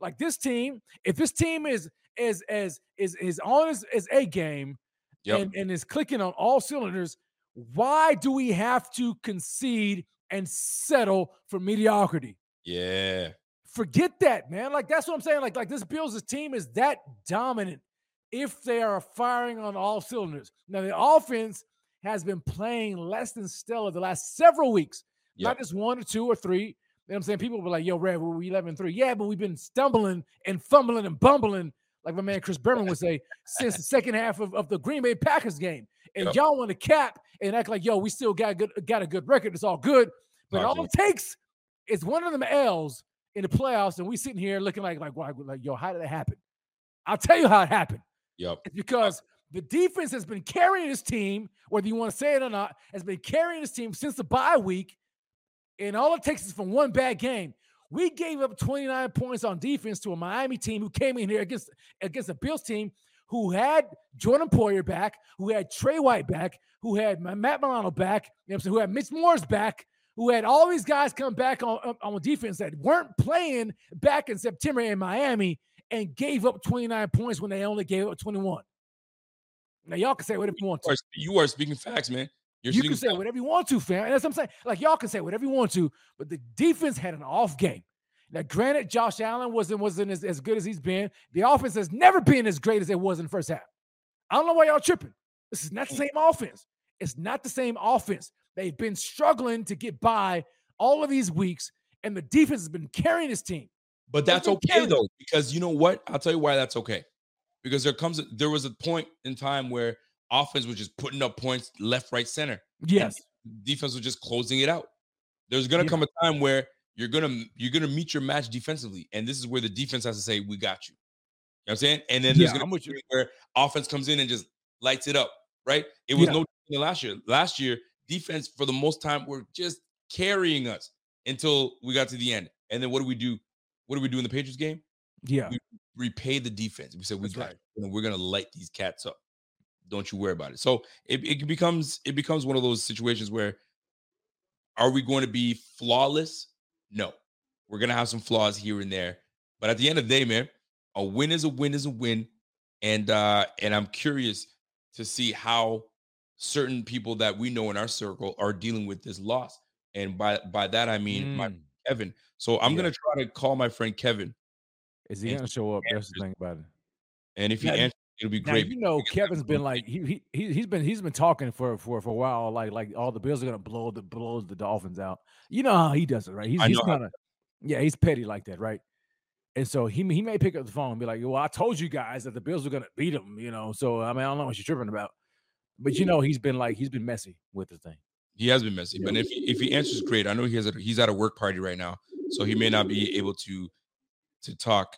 Like this team, if this team is is as is is on as, as a game Yep. and, and is clicking on all cylinders, why do we have to concede and settle for mediocrity? Yeah. Forget that, man. Like that's what I'm saying. Like, like this Bills' team is that dominant if they are firing on all cylinders. Now the offense has been playing less than stellar the last several weeks, not just one or two or three. You know what I'm saying? People were like, yo, Red, we 11 3. Yeah, but we've been stumbling and fumbling and bumbling, like my man Chris Berman would say, since the second half of, of the Green Bay Packers game. And Yep. y'all want to cap and act like, yo, we still got good, got a good record. It's all good. But All all it takes is one of them L's in the playoffs, and we sitting here looking like, like, like, like, yo, how did that happen? I'll tell you how it happened. Yep. It's because the defense has been carrying this team, whether you want to say it or not, has been carrying this team since the bye week. And all it takes is from one bad game. We gave up 29 points on defense to a Miami team who came in here against against a Bills team who had Jordan Poyer back, who had Tre White back, who had Matt Milano back, you know who had Mitch Morse back, who had all these guys come back on, on, on defense that weren't playing back in September in Miami and gave up 29 points when they only gave up 21. Now y'all can say whatever you want to. you are speaking facts, man. You're You can say whatever you want to, fam. And that's what I'm saying. Like y'all can say whatever you want to, but the defense had an off game. Now, granted, Josh Allen wasn't wasn't as, as good as he's been. The offense has never been as great as it was in the first half. I don't know why y'all tripping. This is not the same offense. It's not the same offense. They've been struggling to get by all of these weeks, and the defense has been carrying this team. But that's okay though, because you know what? I'll tell you why that's okay. Because there comes a, there was a point in time where offense was just putting up points left, right, center. Yes. Defense was just closing it out. There's gonna Yeah. come a time where you're gonna you're gonna meet your match defensively, and this is where the defense has to say, "We got you." You know what I'm saying? And then there's Yeah, gonna be where offense comes in and just lights it up. Right? It was Yeah. no last year. Last year, defense for the most time were just carrying us until we got to the end. And then what do we do? What do we do in the Patriots game? Yeah. we repay the defense. We said we That's got right. we're gonna light these cats up. Don't you worry about it. So it, it becomes it becomes one of those situations where are we going to be flawless? No. We're gonna have some flaws here and there. But at the end of the day, man, a win is a win is a win. And uh and I'm curious to see how certain people that we know in our circle are dealing with this loss. And by by that I mean my Mm. Kevin. So I'm Yeah. gonna try to call my friend Kevin. Is he gonna show up? That's the thing about it. And if he Now, answers, it'll be Now great. you know Kevin's been like he, he he he's been he's been talking for for for a while like like all the Bills are gonna blow the blow the Dolphins out. You know how he does it, right? He's he's kind of yeah he's petty like that, right? And so he he may pick up the phone and be like, "Well, I told you guys that the Bills were gonna beat them," you know. So I mean, I don't know what you're tripping about, but you know he's been like he's been messy with the thing. he has been messy. But if he, if he answers, great. I know he has a, he's at a work party right now, so he may not be able to to talk.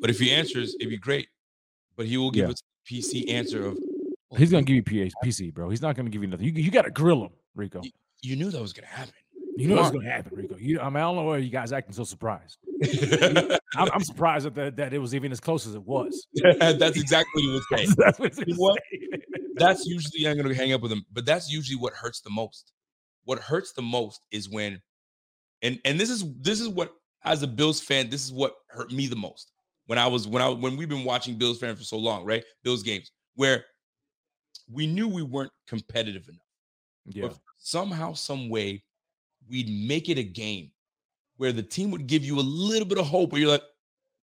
But if he answers, it'd be great. But he will give Yeah. us a PC answer of oh, He's gonna give you PH, PC, bro. He's not gonna give you nothing. You you got to grill him, Rico. you knew that was gonna happen. You know what's Mark. gonna happen, Rico. You, I mean, I don't know why you guys acting so surprised. I'm, I'm surprised that, that that it was even as close as it was. That's exactly what he was saying. That's what it's You know what? say. That's usually I'm gonna hang up with him, but that's usually what hurts the most. What hurts the most is when, and and this is this is what as a Bills fan, this is what hurt me the most when I was when I when we've been watching Bills fans for so long, right? Bills games where we knew we weren't competitive enough, Yeah. but somehow, some way, we'd make it a game where the team would give you a little bit of hope, where you're like,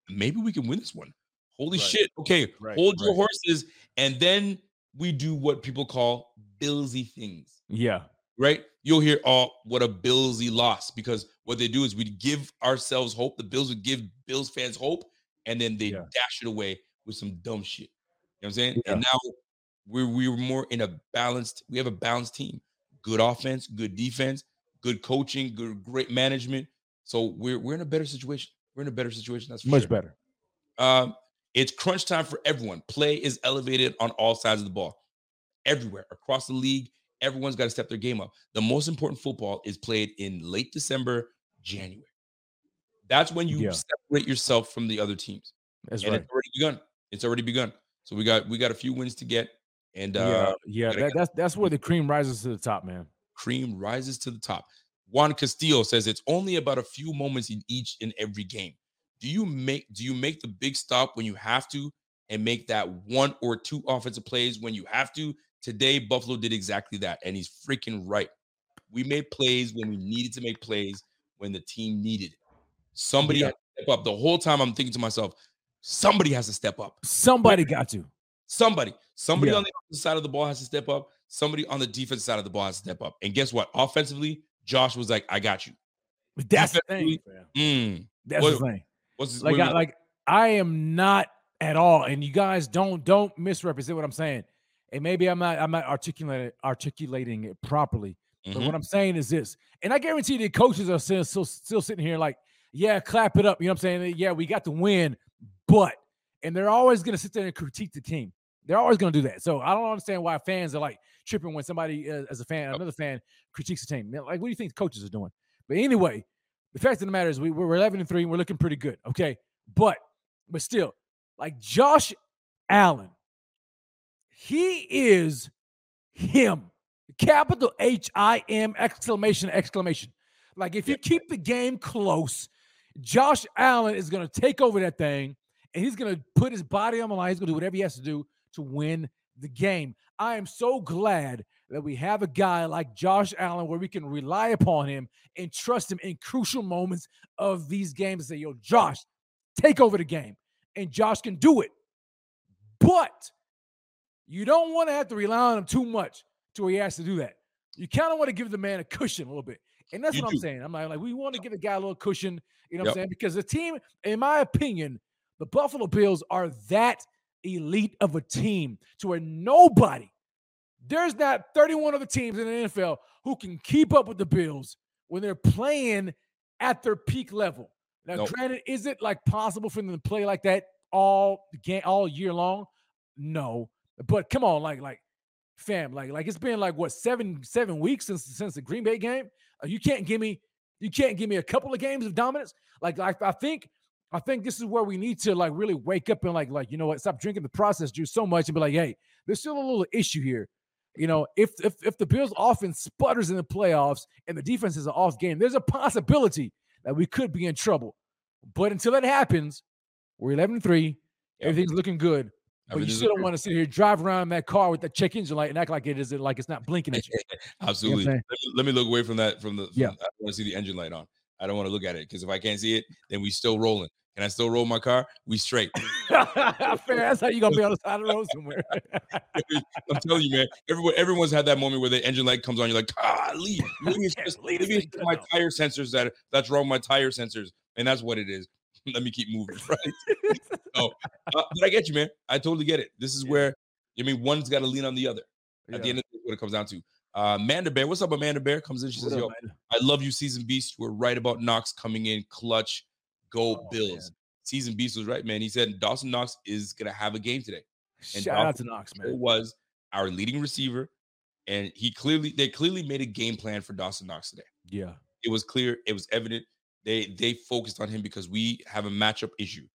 maybe we can win this one. Holy Right. shit! Okay, Right, hold your horses, and then we do what people call Billsy things, Yeah. right? You'll hear, "Oh, what a Billsy loss," because what they do is we'd give ourselves hope. The Bills would give Bills fans hope, and then they Yeah. dash it away with some dumb shit. You know what I'm saying? Yeah. And now we're we're more in a balanced. We have a balanced team. Good offense, good defense, good coaching, good great management. So we're we're in a better situation. We're in a better situation. That's Much sure. better. Um, It's crunch time for everyone. Play is elevated on all sides of the ball, everywhere across the league. Everyone's got to step their game up. The most important football is played in late December, January. That's when you Yeah. separate yourself from the other teams, That's and right. it's already begun. It's already begun. So we got we got a few wins to get, and uh, yeah, yeah. That, that's that's where the cream rises to the top, man. cream rises to the top. Juan Castillo says it's only about a few moments in each and every game. Do you make do you make the big stop when you have to and make that one or two offensive plays when you have to? Today Buffalo did exactly that and he's freaking right. We made plays when we needed to make plays when the team needed it. Somebody Yeah. had to step up. The whole time I'm thinking to myself, somebody has to step up. Somebody got to. Somebody, somebody Yeah. on the side of the ball has to step up. Somebody on the defensive side of the ball has to step up. And guess what? Offensively, Josh was like, "I got you." But that's the thing. Mm. That's What- the thing. What's his, Like, what- I, like I am not at all, and you guys don't don't misrepresent what I'm saying. And maybe I'm not I'm not articulating articulating it properly. But Mhm. what I'm saying is this, and I guarantee the coaches are still, still still sitting here like, yeah, clap it up. You know what I'm saying? Yeah, we got the win, but and they're always gonna sit there and critique the team. They're always gonna do that. So I don't understand why fans are like tripping when somebody uh, as a fan, another fan critiques the team. Like, what do you think the coaches are doing? But anyway, the fact of the matter is we, we're 11 and 3 and we're looking pretty good. Okay. But, but still, like Josh Allen, he is him. Capital H I M exclamation, exclamation. Like, if you keep the game close, Josh Allen is going to take over that thing and he's going to put his body on the line. He's going to do whatever he has to do to win the game. I am so glad that we have a guy like Josh Allen where we can rely upon him and trust him in crucial moments of these games say, yo, Josh, take over the game. And Josh can do it. But you don't want to have to rely on him too much to where he has to do that. You kind of want to give the man a cushion a little bit. And that's You what do. I'm saying. I'm like, like we want to give the guy a little cushion, you know what I'm saying? Because the team, in my opinion, the Buffalo Bills are that elite of a team to where nobody, there's not 31 other teams in the NFL who can keep up with the Bills when they're playing at their peak level. Now, Nope. granted, is it like possible for them to play like that all game all year long? No, but come on, like like fam, like like it's been like what seven seven weeks since since the Green Bay game. Uh, you can't give me you can't give me a couple of games of dominance. Like like I think I think this is where we need to like really wake up and like like you know what stop drinking the process juice so much and be like hey there's still a little issue here. You know if if if the Bills offense sputters in the playoffs and the defense is an off game, there's a possibility that we could be in trouble. But until that happens, we're 11 3. Yep. Everything's looking good. But you still don't want to sit here drive around in that car with that check engine light and act like it is like it's not blinking at you. Absolutely. saying? let, me, let me look away from that. From the from, Yeah. I don't want to see the engine light on. I don't want to look at it because if I can't see it, then we still rolling. Can I still roll my car? We straight. Fair. That's how you gonna be on the side of the road somewhere. I'm telling you, man. Everyone, everyone's had that moment where the engine light comes on. You're like, golly, maybe it's just leave maybe it's my tire sensors that that's wrong. My tire sensors, and that's what it is. Let me keep moving, right? oh, uh, but I get you, man. I totally get it. This is where I mean, one's got to lean on the other. At the end of the day, what it comes down to. Uh, Amanda Bear, what's up, Amanda Bear? Comes in, she What says, up, "Yo, man? I love you, Season Beast. You were right about Knox coming in clutch. Go Oh, Bills. Season Beast was right, man. He said Dawson Knox is gonna have a game today. And Shout out to Knox, man. was our leading receiver, and he clearly they clearly made a game plan for Dawson Knox today. Yeah. It was clear, it was evident. They they focused on him because we have a matchup issue.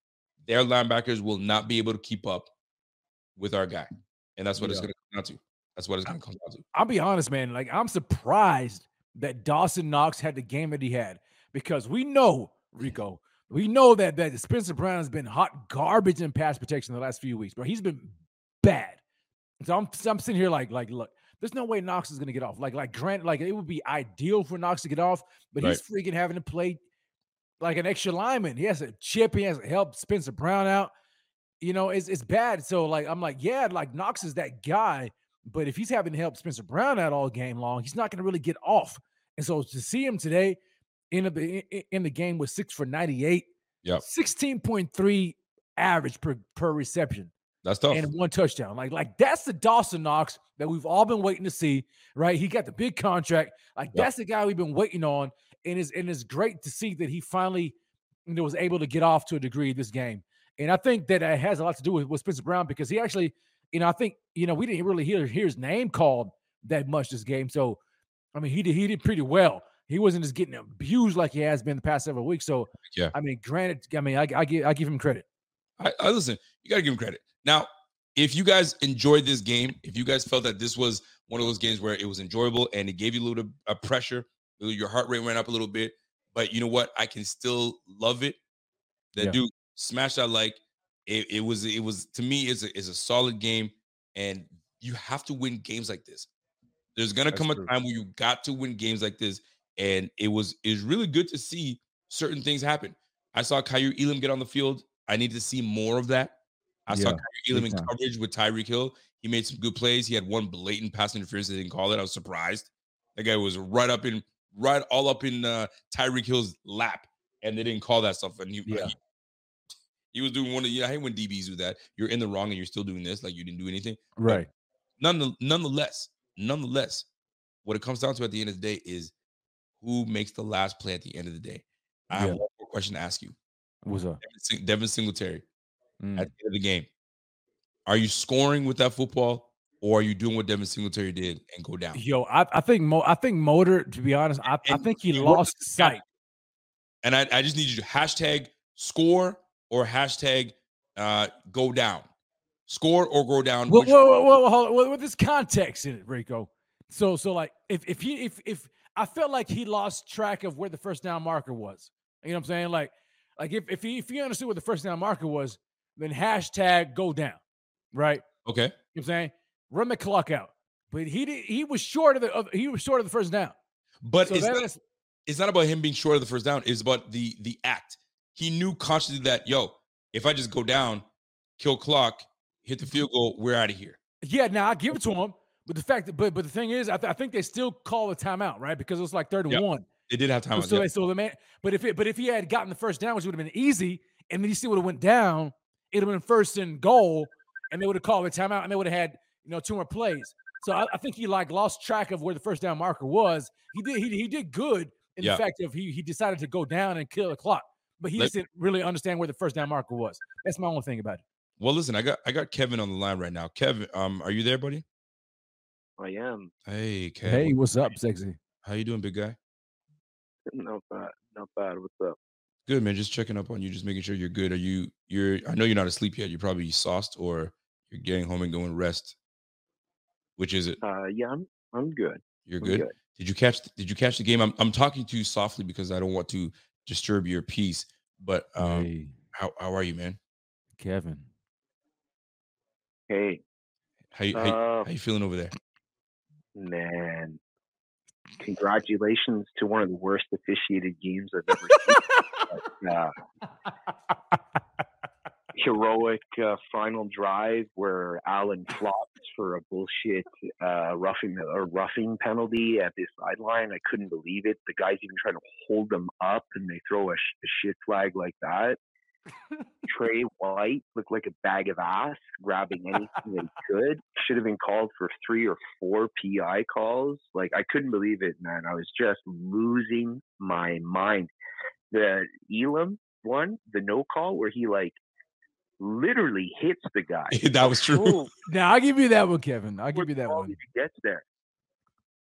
Their linebackers will not be able to keep up with our guy, and that's what it's gonna come down to. That's what it's gonna come down to. I'll be honest, man. Like I'm surprised that Dawson Knox had the game that he had because we know Rico. We know that that Spencer Brown has been hot garbage in pass protection the last few weeks, bro. He's been bad. So I'm, I'm sitting here like like look, there's no way Knox is gonna get off. Like like Grant, like it would be ideal for Knox to get off, but he's freaking having to play like an extra lineman. He has to chip. He has to help Spencer Brown out. You know, it's it's bad. So like I'm like, yeah, like Knox is that guy, but if he's having to help Spencer Brown out all game long, he's not going to really get off. And so to see him today in the in- the game with six for 98, Yep. 16.3 average per per reception That's tough. and one touchdown. Like, like that's the Dawson Knox that we've all been waiting to see, right? He got the big contract. Like, Yep. that's the guy we've been waiting on. And it's and it's great to see that he finally you know, was able to get off to a degree this game. And I think that it has a lot to do with, with Spencer Brown because he actually, you know, I think, you know, we didn't really hear, hear his name called that much this game. So, I mean, he did, he did pretty well. He wasn't just getting abused like he has been the past several weeks. So, Yeah. I mean, granted, I mean, I, I give I give him credit. I, I listen. You got to give him credit. Now, if you guys enjoyed this game, if you guys felt that this was one of those games where it was enjoyable and it gave you a little bit of pressure, your heart rate went up a little bit, but you know what? I can still love it. That Yeah. dude smash that like. It, it was it was to me is a is a solid game, and you have to win games like this. There's gonna That's come a true. time where you got to win games like this, and it was is really good to see certain things happen. I saw Kaiir Elam get on the field. I need to see more of that. I saw Yeah, Kaiir Elam in time. coverage with Tyreek Hill. He made some good plays. He had one blatant pass interference. They didn't call it. I was surprised. That guy was right up in, right all up in uh, Tyreek Hill's lap, and they didn't call that stuff. And he, Yeah. he, he was doing one of, you know, I hate when DBs do that. You're in the wrong and you're still doing this, like you didn't do anything. Right. None, nonetheless, nonetheless, what it comes down to at the end of the day is who makes the last play at the end of the day. I have one more question to ask you. What's up? Devin, Devin Singletary Mm. at the end of the game. Are you scoring with that football, or are you doing what Devin Singletary did and go down? Yo, I, I think Mo, I think Motor, to be honest, I, I think he lost sight. And I, I just need you to hashtag score or hashtag uh, go down. Score or go down. Well, which- well, well, well, hold on. Well, with this context in it, Rico. So, so like, if if he if if I felt like he lost track of where the first down marker was, you know what I'm saying? Like, like if if he if he understood what the first down marker was, then hashtag go down, right? okay. You know what I'm saying? Run the clock out. But he did. He was short of the. Of, he was short of the first down. But So it's, not, is- it's not about him being short of the first down. It's about the the act. He knew consciously that yo, if I just go down, kill clock, hit the field goal, we're out of here. Yeah, now I give it to him. But the fact that, but but the thing is, I, th- I think they still call a timeout, right? Because it was like third and Yep. one. It did have time. so, they, so the man, but if it, but if he had gotten the first down, which would have been easy, and then he still would have went down, it'd have been first and goal, and they would have called a timeout, and they would have had you know two more plays. So I, I think he like lost track of where the first down marker was. He did he, he did good in Yeah. the fact of he he decided to go down and kill the clock, but he Let- just didn't really understand where the first down marker was. That's my only thing about it. Well, listen, I got I got Kevin on the line right now. Kevin, um, are you there, buddy? I am. Hey, Kevin. Hey, what's up, sexy? How you doing, big guy? Not bad. Not bad. What's up? Good, man. Just checking up on you, just making sure you're good. Are you you're I know you're not asleep yet. You're probably sauced or you're getting home and going rest. Which is it? Uh, yeah, I'm. I'm good. You're I'm good? good. Did you catch did you catch the game? I'm I'm talking to you softly because I don't want to disturb your peace. But um hey, how how are you, man? Kevin. Hey, How you how, you- Uh, how you feeling over there? man. Congratulations to one of the worst officiated games I've ever seen. uh, heroic uh, final drive where Allen flops for a bullshit uh, roughing or roughing penalty at the sideline. I couldn't believe it. The guys even trying to hold them up, and they throw a, sh- a shit flag like that. Tre White looked like a bag of ass, grabbing anything that he could. Should have been called for three or four PI calls. Like I couldn't believe it, man. I was just losing my mind. The Elam one, the no call, where he like literally hits the guy. that was true. Now I'll give you that one, Kevin. I'll give you that one. he gets there.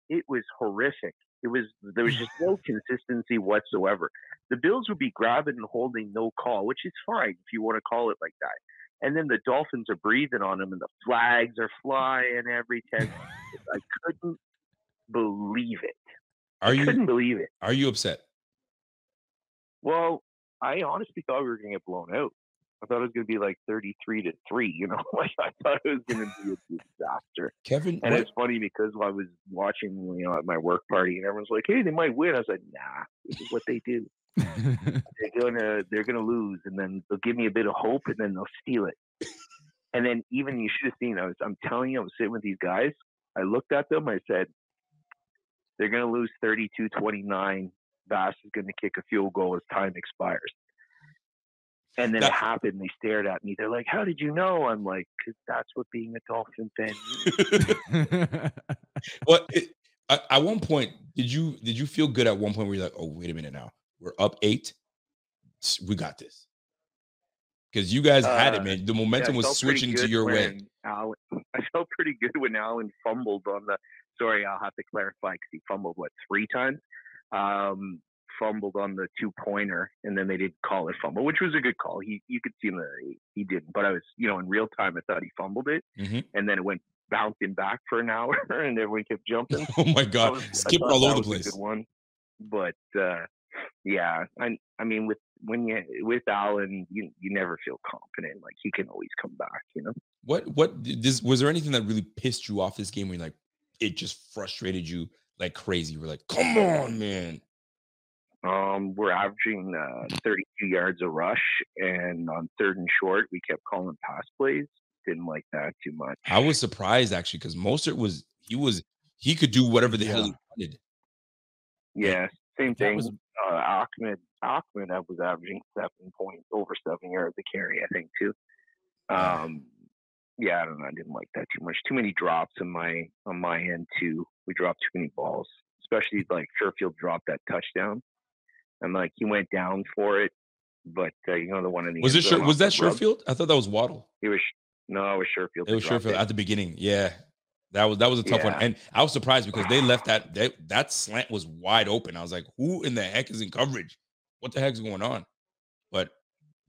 It was horrific. It was there was just no consistency whatsoever. The Bills would be grabbing and holding no call, which is fine if you want to call it like that. And then the Dolphins are breathing on them, and the flags are flying every ten. I couldn't believe it. Are you Couldn't believe it. are you upset? Well, I honestly thought we were going to get blown out. I thought it was going to be like thirty-three to three. You know, like I thought it was going to be a disaster. Kevin, And what- it's funny because I was watching, you know, at my work party, and everyone's like, "Hey, they might win." I was like, "Nah, this is what they do. They're gonna, they're gonna lose, and then they'll give me a bit of hope, and then they'll steal it." And then even you should have seen. I was, I'm telling you, I was sitting with these guys. I looked at them. I said, "They're gonna lose 32-29. Bass is gonna kick a field goal as time expires." And then That- it happened. They stared at me. They're like, "How did you know?" I'm like, "Cause that's what being a Dolphin fan means." Well, it, at, at one point, did you did you feel good at one point where you're like, oh, wait a minute now, we're up eight, we got this. because you guys had it, Uh, man. The Yeah, momentum was switching to your way. Allen, I felt pretty good when Allen fumbled on the. Sorry, I'll have to clarify because he fumbled what three times. Um, fumbled on the two pointer, and then they didn't call it fumble, which was a good call. He you could see him he, he didn't, but I was you know in real time I thought he fumbled it, Mhm. and then it went bouncing back for an hour, and everyone kept jumping. Oh my god, was- I skipping all over the place. Good one, but uh, yeah, I I mean with when you with Allen, you you never feel confident. Like he can always come back, you know. What what this was there anything that really pissed you off this game where you're like it just frustrated you like crazy? We're like, come on, man. Um, we're averaging uh, 32 yards a rush, and on third and short, we kept calling pass plays. Didn't like that too much. I was surprised actually because Mostert was he was he could do whatever the hell he wanted. Yeah, same That thing. was- uh, Ahmed Ahmed I was averaging seven points over seven yards a carry, I think too. Um, yeah, I don't know. I didn't like that too much. Too many drops on my on my end too. We dropped too many balls, especially like Sherfield dropped that touchdown. And like he went down for it, but uh, you know the one in the Was end it zone Sher- was that? Sherfield? I thought that was Waddle. It was no, it was Sherfield. It was dropped Sherfield at the beginning. Yeah. That was that was a tough one. And I was surprised because they left that that, that slant was wide open. I was like, who in the heck is in coverage? What the heck's going on? But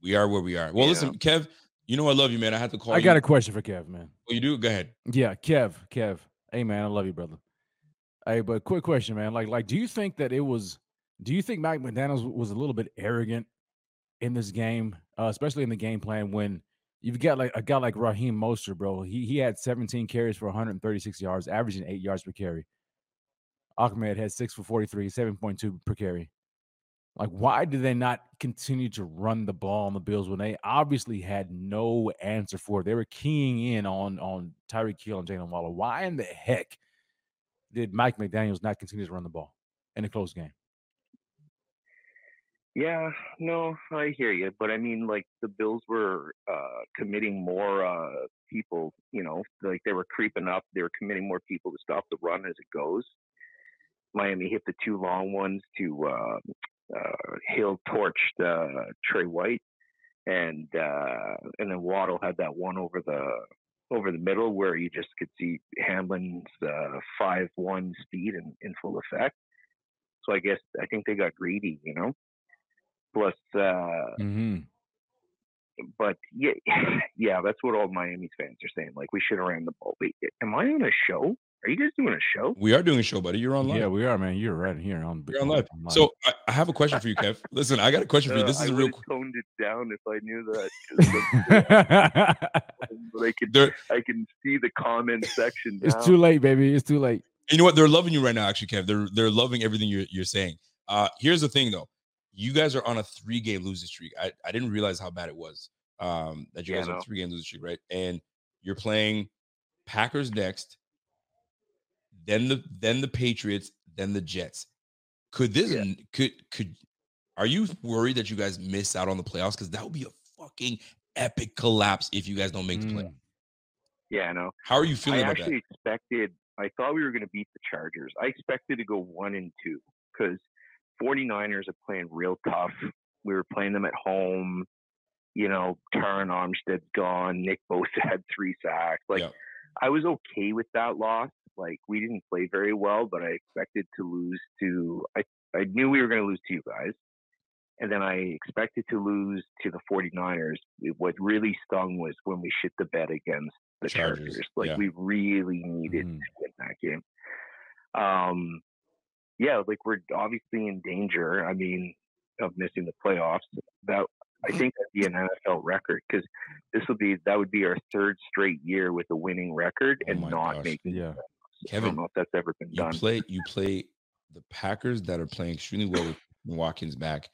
we are where we are. Well, Yeah. listen, Kev, you know I love you, man. I have to call I you. got a question for Kev, man. Oh, you do? Go ahead. Yeah, Kev, Kev. Hey man, I love you, brother. Hey, but quick question, man. Like, like, do you think that it was? Do you think Mike McDaniel's was a little bit arrogant in this game, uh, especially in the game plan when you've got like a guy like Raheem Mostert, bro? He he had 17 carries for 136 yards, averaging eight yards per carry. Ahmed had six for 43, 7.2 per carry. Like, why did they not continue to run the ball on the Bills when they obviously had no answer for it? They were keying in on on Tyreek Hill and Jaylen Waddle. Why in the heck did Mike McDaniel's not continue to run the ball in a close game? Yeah, no, I hear you, but I mean, like the Bills were uh, committing more uh, people. You know, like they were creeping up. They were committing more people to stop the run as it goes. Miami hit the two long ones to uh, uh, Hill torched uh, Tre White, and uh, and then Waddle had that one over the over the middle where you just could see Hamlin's uh, five one speed in, in full effect. So I guess I think they got greedy, you know. Plus, uh, Mm-hmm. but yeah, yeah, that's what all Miami's fans are saying. Like we should have ran the ball. Wait, am I on a show? Are you guys doing a show? We are doing a show, buddy. You're on live. Yeah, we are, man. You're right here on. You're on live. So I, I have a question for you, Kev. Listen, I got a question for you. Uh, This is I a real. toned it down if I knew that. but I could, They're, I can see the comment section. it's too late, baby. It's too late. you know what? They're loving you right now, actually, Kev. They're they're loving everything you're you're saying. Uh, here's the thing, though. You guys are on a three game losing streak. I, I didn't realize how bad it was. Um, that you Yeah, guys are on no. a three game losing streak, right? And you're playing Packers next, then the then the Patriots, then the Jets. Could this Yeah. could could are you worried that you guys miss out on the playoffs? Because that would be a fucking epic collapse if you guys don't make the Mm. playoffs. Yeah, no. How are you I feeling about actually expected. I thought we were going to beat the Chargers. I expected to go one and two because 49ers are playing real tough. We were playing them at home. You know, Terron Armstead's gone. Nick Bosa had three sacks. Like Yeah. I was okay with that loss. Like we didn't play very well, but I expected to lose to. I I knew we were going to lose to you guys. And then I expected to lose to the 49ers. What really stung was when we shit the bed against the Chargers, Chargers. Like yeah. we really needed Mhm. to win that game. Um, yeah, like we're obviously in danger. I mean, of missing the playoffs. That I think that'd be an NFL record because this would be that would be our third straight year with a winning record Oh and not gosh. making. Yeah. I Kevin, don't know if that's ever been you done. play you play the Packers that are playing extremely well with Watkins back.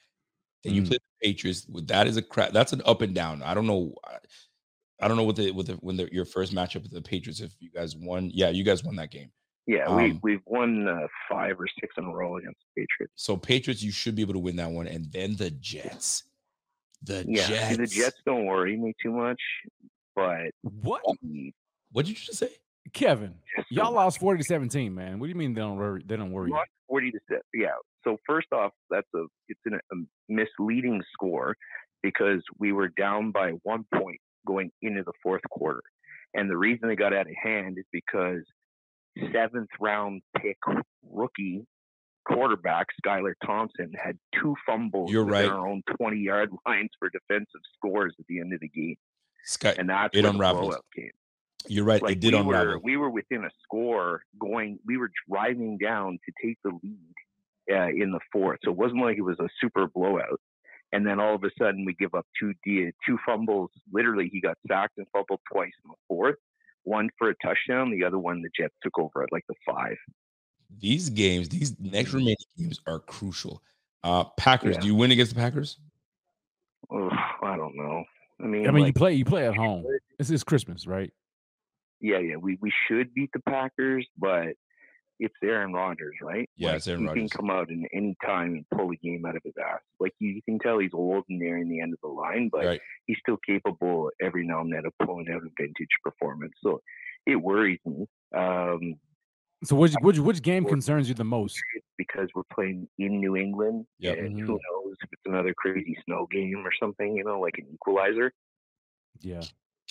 Then you Mm. play the Patriots. With that is a crap. That's an up and down. I don't know. I, I don't know what the what the when the, your first matchup with the Patriots. If you guys won, yeah, you guys won that game. Yeah, um, we we've won uh, five or six in a row against the Patriots. So Patriots, you should be able to win that one, and then the Jets. The Yeah, see, Jets. the Jets don't worry me too much, but What? the What did you just say? Kevin, Jets y'all lost 40 to 17, man. What do you mean they don't worry? They don't worry. you? Not 40 to 7. Yeah. So first off, that's a it's an, a misleading score because we were down by one point going into the fourth quarter. And the reason they got out of hand is because seventh round pick rookie quarterback Skylar Thompson had two fumbles You're right. our own 20 yard lines for defensive scores at the end of the game. Sky, And that's it unraveled. blowout came. you're right. Like it did we unravel. were, we were within a score going. We were driving down to take the lead uh, in the fourth, so it wasn't like it was a super blowout. And then all of a sudden, we give up two D, two fumbles. Literally, he got sacked and fumbled twice in the fourth. One for a touchdown, the other one the Jets took over at like the five. these games, these next remaining games are crucial. Uh Packers, Yeah. do you win against the Packers? Ugh, I don't know. I mean, I mean, you play you play at home. This is Christmas, right? yeah, yeah, we, we should beat the Packers, but it's Aaron Rodgers, right? Yeah, Like, it's Aaron he Rodgers. can come out in any time and pull a game out of his ass. Like you, you can tell he's old and nearing the end of the line, but Right. he's still capable every now and then of pulling out a vintage performance. So it worries me um, So which which which game concerns you the most? because we're playing in New England, Yep. and Mhm. who knows if it's another crazy snow game or something, you know, like an equalizer. Yeah.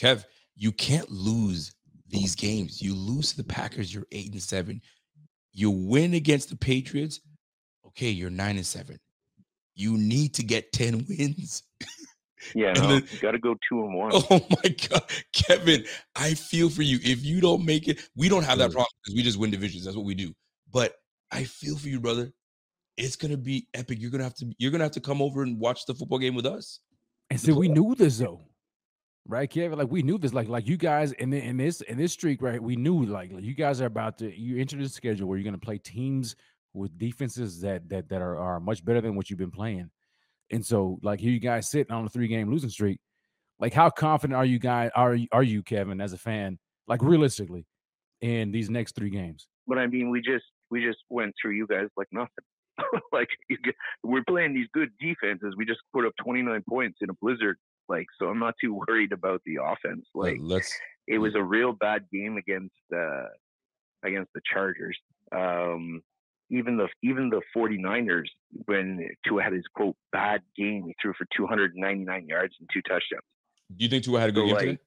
Kev, you can't lose these games. You lose to the Packers, you're eight and seven. You win against the Patriots, okay, you're nine and seven. You need to get 10 wins. Yeah, no, then- you got to go two and one. Oh my God. Kevin, I feel for you. If you don't make it, we don't have that mm. problem because we just win divisions. That's what we do. But I feel for you, brother. It's gonna be epic. You're gonna have to you're gonna have to come over and watch the football game with us. And see, we knew this though, right, Kevin? Like we knew this. Like like you guys in the, in this in this streak, right? We knew like, like, you guys are about to you enter the schedule where you're going to play teams with defenses that that that are are much better than what you've been playing. And so, like here you guys sitting on a three game losing streak. Like, how confident are you guys? Are are you, Kevin, as a fan? Like realistically, in these next three games? But I mean, we just we just went through you guys like nothing. like get, we're playing these good defenses. We just put up 29 points in a blizzard. Like, so I'm not too worried about the offense. Like, let's it was a real bad game against uh against the Chargers. Um even the even the 49ers when Tua had his quote bad game, he threw for 299 yards and two touchdowns. do you think Tua had a good So, game like, today?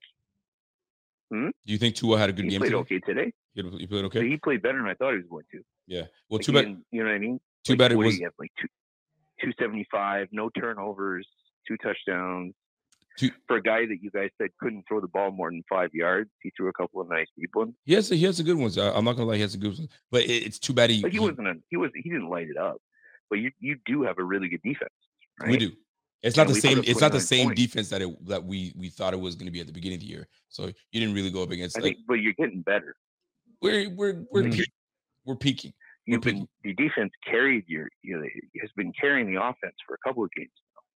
Hmm? Do you think Tua had a good he game played today? okay today. He played So okay. he played better than I thought he was going to. Yeah. Well, Like, too bad. You know what I mean? Too Like, bad it was. have, like two, 275, no turnovers, two touchdowns. For a guy that you guys said couldn't throw the ball more than five yards, he threw a couple of nice deep ones. He has he has a good ones. I, I'm not gonna lie, he has a good ones. But it, it's too bad he. Like he wasn't a, he was he didn't light it up, but you you do have a really good defense. Right? We do. It's not And the same. It's not the same points. defense that it that we we thought it was going to be at the beginning of the year. So you didn't really go up against. I Like, think, but you're getting better. we're we're we're Mhm. peak- we're peaking. We're You've been the defense carried your you know has been carrying the offense for a couple of games.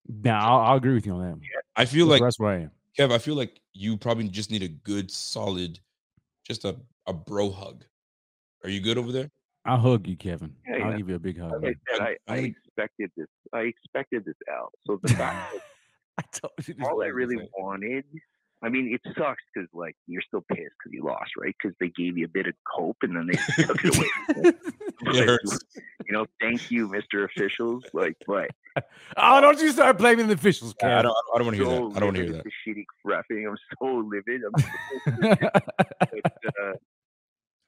Now, I'll, I'll agree with you on that. I feel like that's where I am. Kev. I feel like you probably just need a good, solid, just a a bro hug. Are you good over there? I'll hug you, Kevin. Yeah, I'll yeah. give you a big hug. Like I said, I, I'm- I expected this. I expected this out. So the fact that I told you this all I really wanted. I mean, it sucks because like you're still pissed because you lost, right? Because they gave you a bit of cope and then they took it away. from you. It hurts. You know, thank you, Mr. Officials. Like, but Oh, don't you start blaming the officials, I don't. I don't want to hear that. I don't want to hear that. The shitty refing. I'm so livid. I'm so but, uh,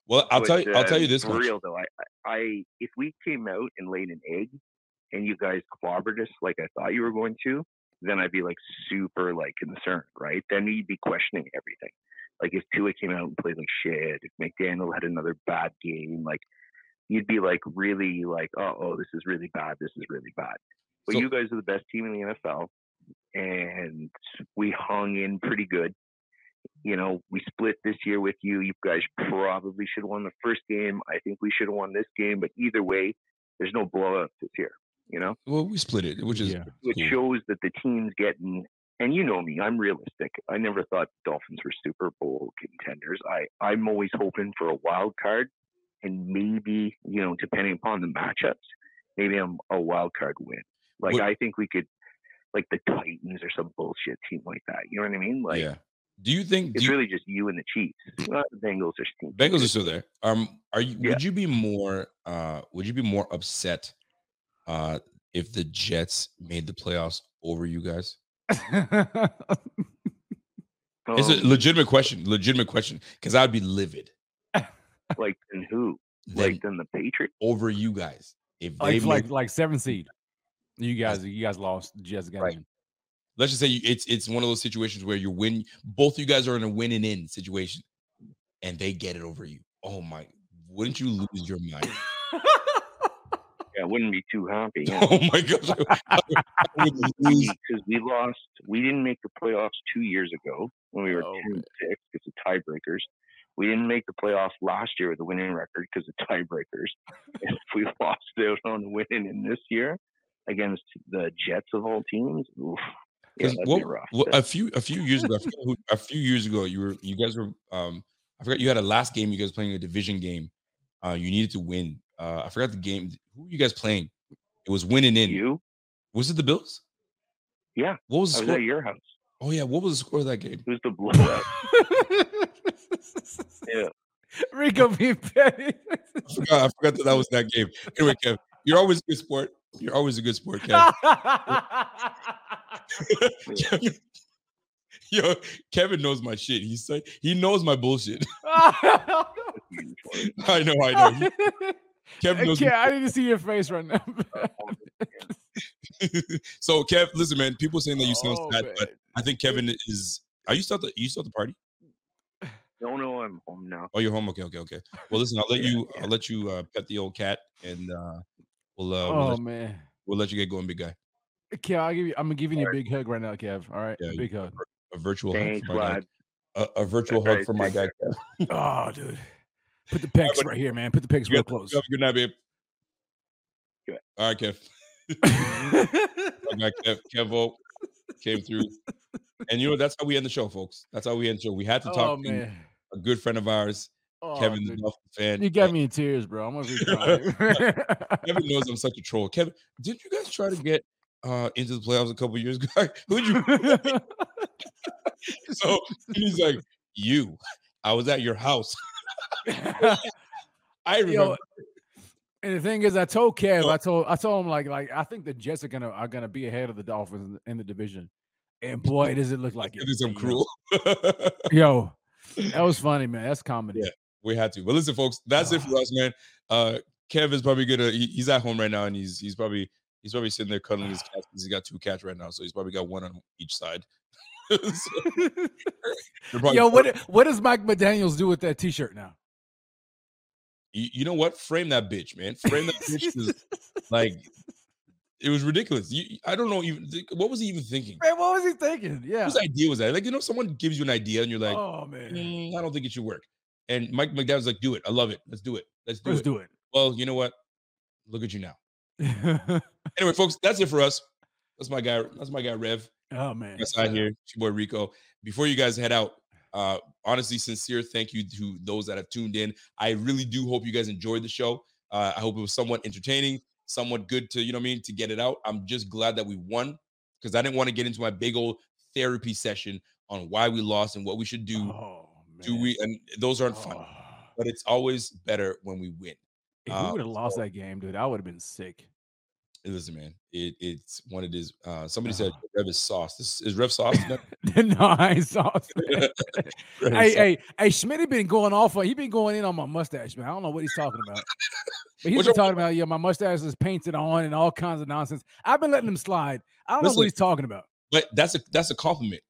Well, I'll but, tell you. I'll tell uh, you this for much. real though. I, I, I, if we came out and laid an egg, and you guys clobbered us like I thought you were going to, then I'd be like super like concerned, right? Then you'd be questioning everything. Like if Tua came out and played like shit, if McDaniel had another bad game, like you'd be like really like, oh, oh, this is really bad. This is really bad. But So- you guys are the best team in the NFL, and we hung in pretty good. You know, we split this year with you. You guys probably should have won the first game. I think we should have won this game. But either way, there's no blowout this year. You know, Well, we split it, which is Yeah. it cool. shows that the team's getting. And you know me, I'm realistic. I never thought Dolphins were Super Bowl contenders. I I'm always hoping for a wild card, and maybe you know, depending upon the matchups, maybe I'm a wild card win. Like What- I think we could, like the Titans or some bullshit team like that. You know what I mean? Like yeah. Do you think? It's you, really just you and the Chiefs. Uh, the Bengals are stinky. Bengals are still there. Um, are you? Yeah. Would you be more? Uh, would you be more upset? Uh, if the Jets made the playoffs over you guys? It's a Um, legitimate question. Legitimate question. Because I'd be livid like and who? then Like then the Patriots? over you guys. If they like make, like like seven seed. You guys, you guys lost. The Jets got Right. in. let's just say you, it's it's one of those situations where you win. Both of you guys are in a win and in situation, and they get it over you. Oh my! Wouldn't you lose your mind? I wouldn't be too happy. Yeah. oh my gosh! I would lose. because we lost. We didn't make the playoffs two years ago when we were Oh, and six because of tiebreakers. We didn't make the playoffs last year with a winning record because of tiebreakers. if we lost out on winning in this year against the Jets of all teams, oof, yeah, what- what- a few a few years ago, I who, a few years ago, you were you guys were um I forgot you had a last game you guys playing a division game. Uh, you needed to win. Uh, I forgot the game. Who were you guys playing? It was winning in. you? Was it the Bills? Yeah, What was I the was score? at your house. Oh yeah, what was the score of that game? It was the blowout. Yeah. Rico being petty. I forgot, I forgot that that was that game. Anyway, Kev, you're always a good sport. You're always a good sport, Kev. Kevin, yo, Kevin knows my shit. He's like, he knows my bullshit. I know, I know. He- Kevin knows. Okay, I need to see your face right now. so, Kev, listen, man. People saying that you sound Oh, sad, man. but I think Kevin is. Are you still at the? You still at the party? No, no, I'm home now. Oh, you're home. Okay, okay, okay. Well, listen, I'll let you. I'll let you uh, pet the old cat, and uh, we'll uh, we'll, oh let, man. we'll let you get going, big guy. Kev, I'll give you. I'm giving you a big hug right now, Kev. All right, Yeah, a big hug. A virtual hug Thanks, for my guy. A, a virtual All hug right, for my guy. care. Kev. Oh, dude. Put the pecs right here, man. Put the pecs real close. you have a Good night, babe. Good. All right, Kev. My guy Kev, Kevo came through. And you know, that's how we end the show, folks. That's how we end the show. We had to oh talk to man. a good friend of ours, Oh, Kevin the dude. Dolphin fan. You got me in tears, bro. I'm gonna be crying. Kevin knows I'm such a troll. Kevin, did you guys try to get uh into the playoffs a couple years ago? Who'd you so he's like, You. I was at your house. I remember Yo, and the thing is, I told Kev, I told, I told him like, like I think the Jets are gonna are gonna be ahead of the Dolphins in the, division, and boy, does it look like it. it is some cruel. Yo, that was funny, man. That's comedy. Yeah. we had to. But listen, folks, that's it for us, man. Uh Kev is probably gonna he- he's at home right now and he's he's probably he's probably sitting there cuddling his cats. He's got two cats right now, so he's probably got one on each side. So, Yo, what what does Mike McDaniel's do with that T-shirt now? You, you know what? Frame that bitch, man. Frame that bitch like it was ridiculous. You, I don't know even what was he even thinking? Man, what was he thinking? Yeah. Whose idea was that? Like, you know, someone gives you an idea and you're like, oh man, "Mm, I don't think it should work. And Mike McDowell's like, do it. I love it. Let's do it. Let's do let's it. do it. Well, you know what? Look at you now. Anyway, folks, that's it for us. That's my guy. That's my guy, Rev. oh man, That's out here. It's your boy Rico. Before you guys head out, uh, honestly, sincere thank you to those that have tuned in. I really do hope you guys enjoyed the show. Uh, I hope it was somewhat entertaining, somewhat good to, you know what I mean, to get it out. I'm just glad that we won because I didn't want to get into my big old therapy session on why we lost and what we should do. Oh, do we? And those aren't fun, Oh. but it's always better when we win. If we would have lost so- that game, dude, I would have been sick. Listen, man, it, it's what it is. Uh, somebody said Uh-huh. Rev is sauce. This is Rev sauce. no, I ain't sauce. man. Rev is hey, hey, hey, Schmitty been going off on he been going in on my mustache, man. I don't know what he's talking about. But he's been talking about, yeah, my mustache is painted on and all kinds of nonsense. I've been letting him slide. I don't know what he's talking about. But that's a that's a compliment.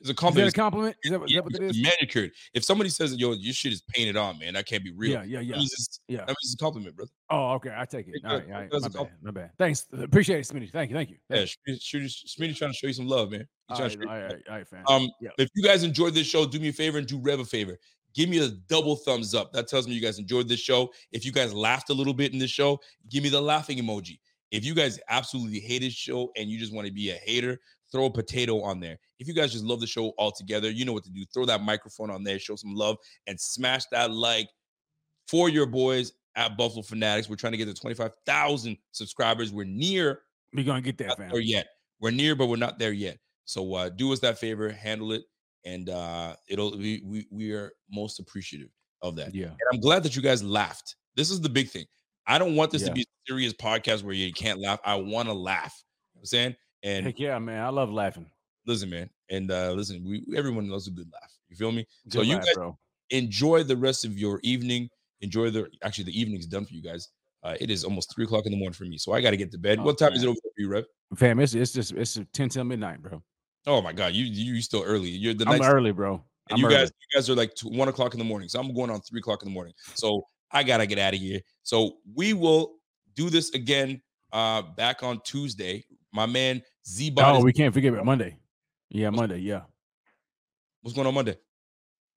It's a Is that a compliment? Is that, is Yeah, that what it is? manicured. If somebody says, "Yo, your shit is painted on," man, that can't be real. Yeah, yeah, yeah. That means it's, Yeah. that means it's a compliment, brother. Oh, okay. I take it. All right, all right. My bad. compliment. My bad. Thanks. Appreciate it, Smitty. Thank you. Thank you. Yeah, Thank you. Smitty's trying to show you some love, man. All right, all right, all right, fam. Um, Yeah. if you guys enjoyed this show, do me a favor and do Rev a favor. Give me a double thumbs up. That tells me you guys enjoyed this show. If you guys laughed a little bit in this show, give me the laughing emoji. If you guys absolutely hate this show and you just want to be a hater, throw a potato on there. If you guys just love the show altogether, you know what to do. Throw that microphone on there, show some love, and smash that like for your boys at Buffalo Fanatics. We're trying to get to 25,000 subscribers. We're near We're gonna get that, not fam. there yet. We're near, but we're not there yet. So uh, do us that favor, handle it, and uh, it'll we, we we are most appreciative of that. Yeah. And I'm glad that you guys laughed. This is the big thing. I don't want this Yeah. to be a serious podcast where you can't laugh. I want to laugh. You know what I'm saying, and Heck yeah, man. I love laughing. listen, man, and uh listen, we everyone loves a good laugh. You feel me? so Good you laugh, guys bro. enjoy the rest of your evening. Enjoy the actually the evening's done for you guys. Uh, it is almost three o'clock in the morning for me, so I got to get to bed. Oh, what time is it over for you, Rev? Fam, it's it's just it's 10 till midnight, bro. Oh my god, you you you still early. You're the I'm early, bro. and I'm you early. guys you guys are like two, one o'clock in the morning. So I'm going on three o'clock in the morning. So I gotta get out of here. So we will do this again uh back on Tuesday. My man Z Oh, we can't forget about Monday. Yeah, Monday. Yeah, what's going on Monday?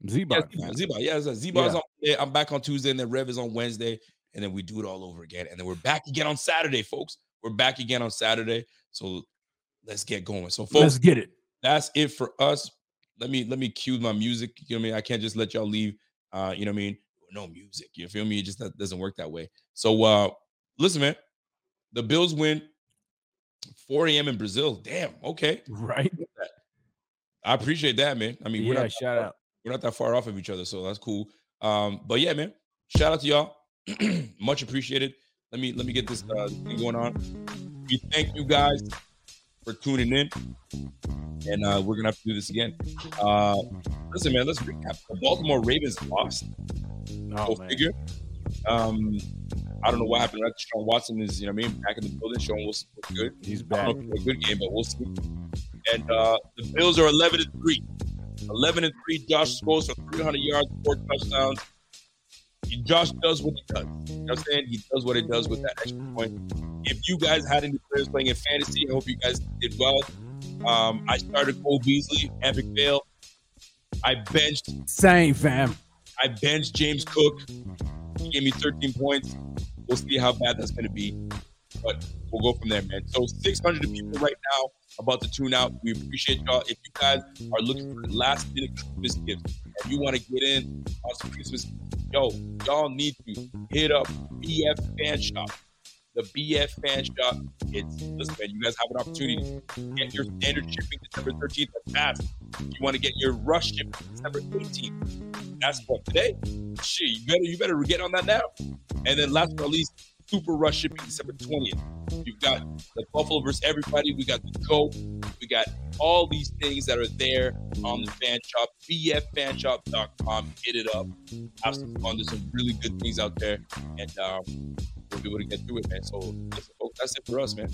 Z Yeah, Bot. Z Bot. Yeah, Z Bot Yeah. on Monday. I'm back on Tuesday, and then Rev is on Wednesday, and then we do it all over again. And then we're back again on Saturday, folks. We're back again on Saturday. So let's get going. So, folks, Let's get it. that's it for us. Let me let me cue my music. You know what I mean? I can't just let y'all leave. Uh, you know what I mean? No music. You feel me? It just doesn't work that way. So uh listen, man. The Bills win 4 a.m. in Brazil. Damn, okay. Right. I appreciate that, man. I mean, we're not Shout out. we're not that far off of each other, so that's cool. Um, but yeah, man. Shout out to y'all. Much appreciated. Let me let me get this uh, thing going on. We thank you guys for tuning in, and uh, we're gonna have to do this again. Uh, listen, man. Let's recap. The Baltimore Ravens lost. Oh, figure. Um, I don't know what happened. Right? Sean Watson is, you know, what I mean, back in the building, showing what's, what's good. He's I back. don't know if a good game, but we'll see. And uh, the Bills are 11 and 3. 11 and 3. Josh scores for 300 yards, four touchdowns. Josh does what he does. You know what I'm saying? He does what he does with that extra point. If you guys had any players playing in fantasy, I hope you guys did well. Um, I started Cole Beasley, epic fail. I benched Same, fam. I benched James Cook. He gave me 13 points. We'll see how bad that's going to be, but we'll go from there, man. So 600 people right now about to tune out. We appreciate y'all. If you guys are looking for last minute Christmas gifts and you want to get in on some Christmas, yo, y'all need to hit up BF Fan Shop. The BF Fan Shop. It's listen, man. You guys have an opportunity to get your standard shipping December 13th. That's fast. You want to get your rush shipping December 18th. That's what today. Shit, you better you better get on that now. And then last but not least, super rush shipping December 20th. You've got the Buffalo versus everybody. We got the GOAT. We got all these things that are there on the fan shop. BFFanshop.com. Hit it up. Have some fun. There's some really good things out there. And um, we'll be able to get through it, man. So that's it for us, man.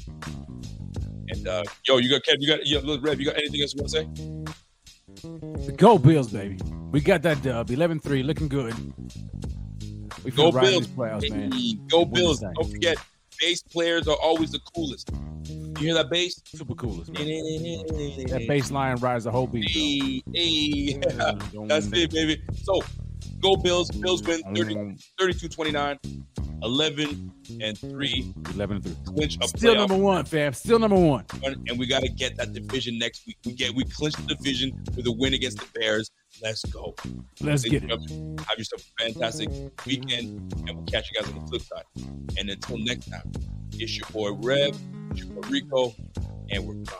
And uh, yo, you got Kev, you got yo, look, Rev, you got anything else you want to say? The Go Bills, baby. We got that dub. 11-3, looking good. We Go feel right in Bills. playoffs, man. Go Bills. Don't forget, bass players are always the coolest. You hear that bass? Super coolest, man. That bass line rides the whole beat. Hey, hey. That's it, baby. So, go Bills. Bills win 30, 32 29, 11 and 3. 11 3. Clinch a Still playoff number one, fam. Still number one. and we got to get that division next week. We get we clinch the division with a win against the Bears. Let's go. Let's Ladies get and it. gentlemen, Have yourself a fantastic weekend, and we'll catch you guys on the flip side. And until next time, it's your boy Rev, it's your boy Rico, and we're gone.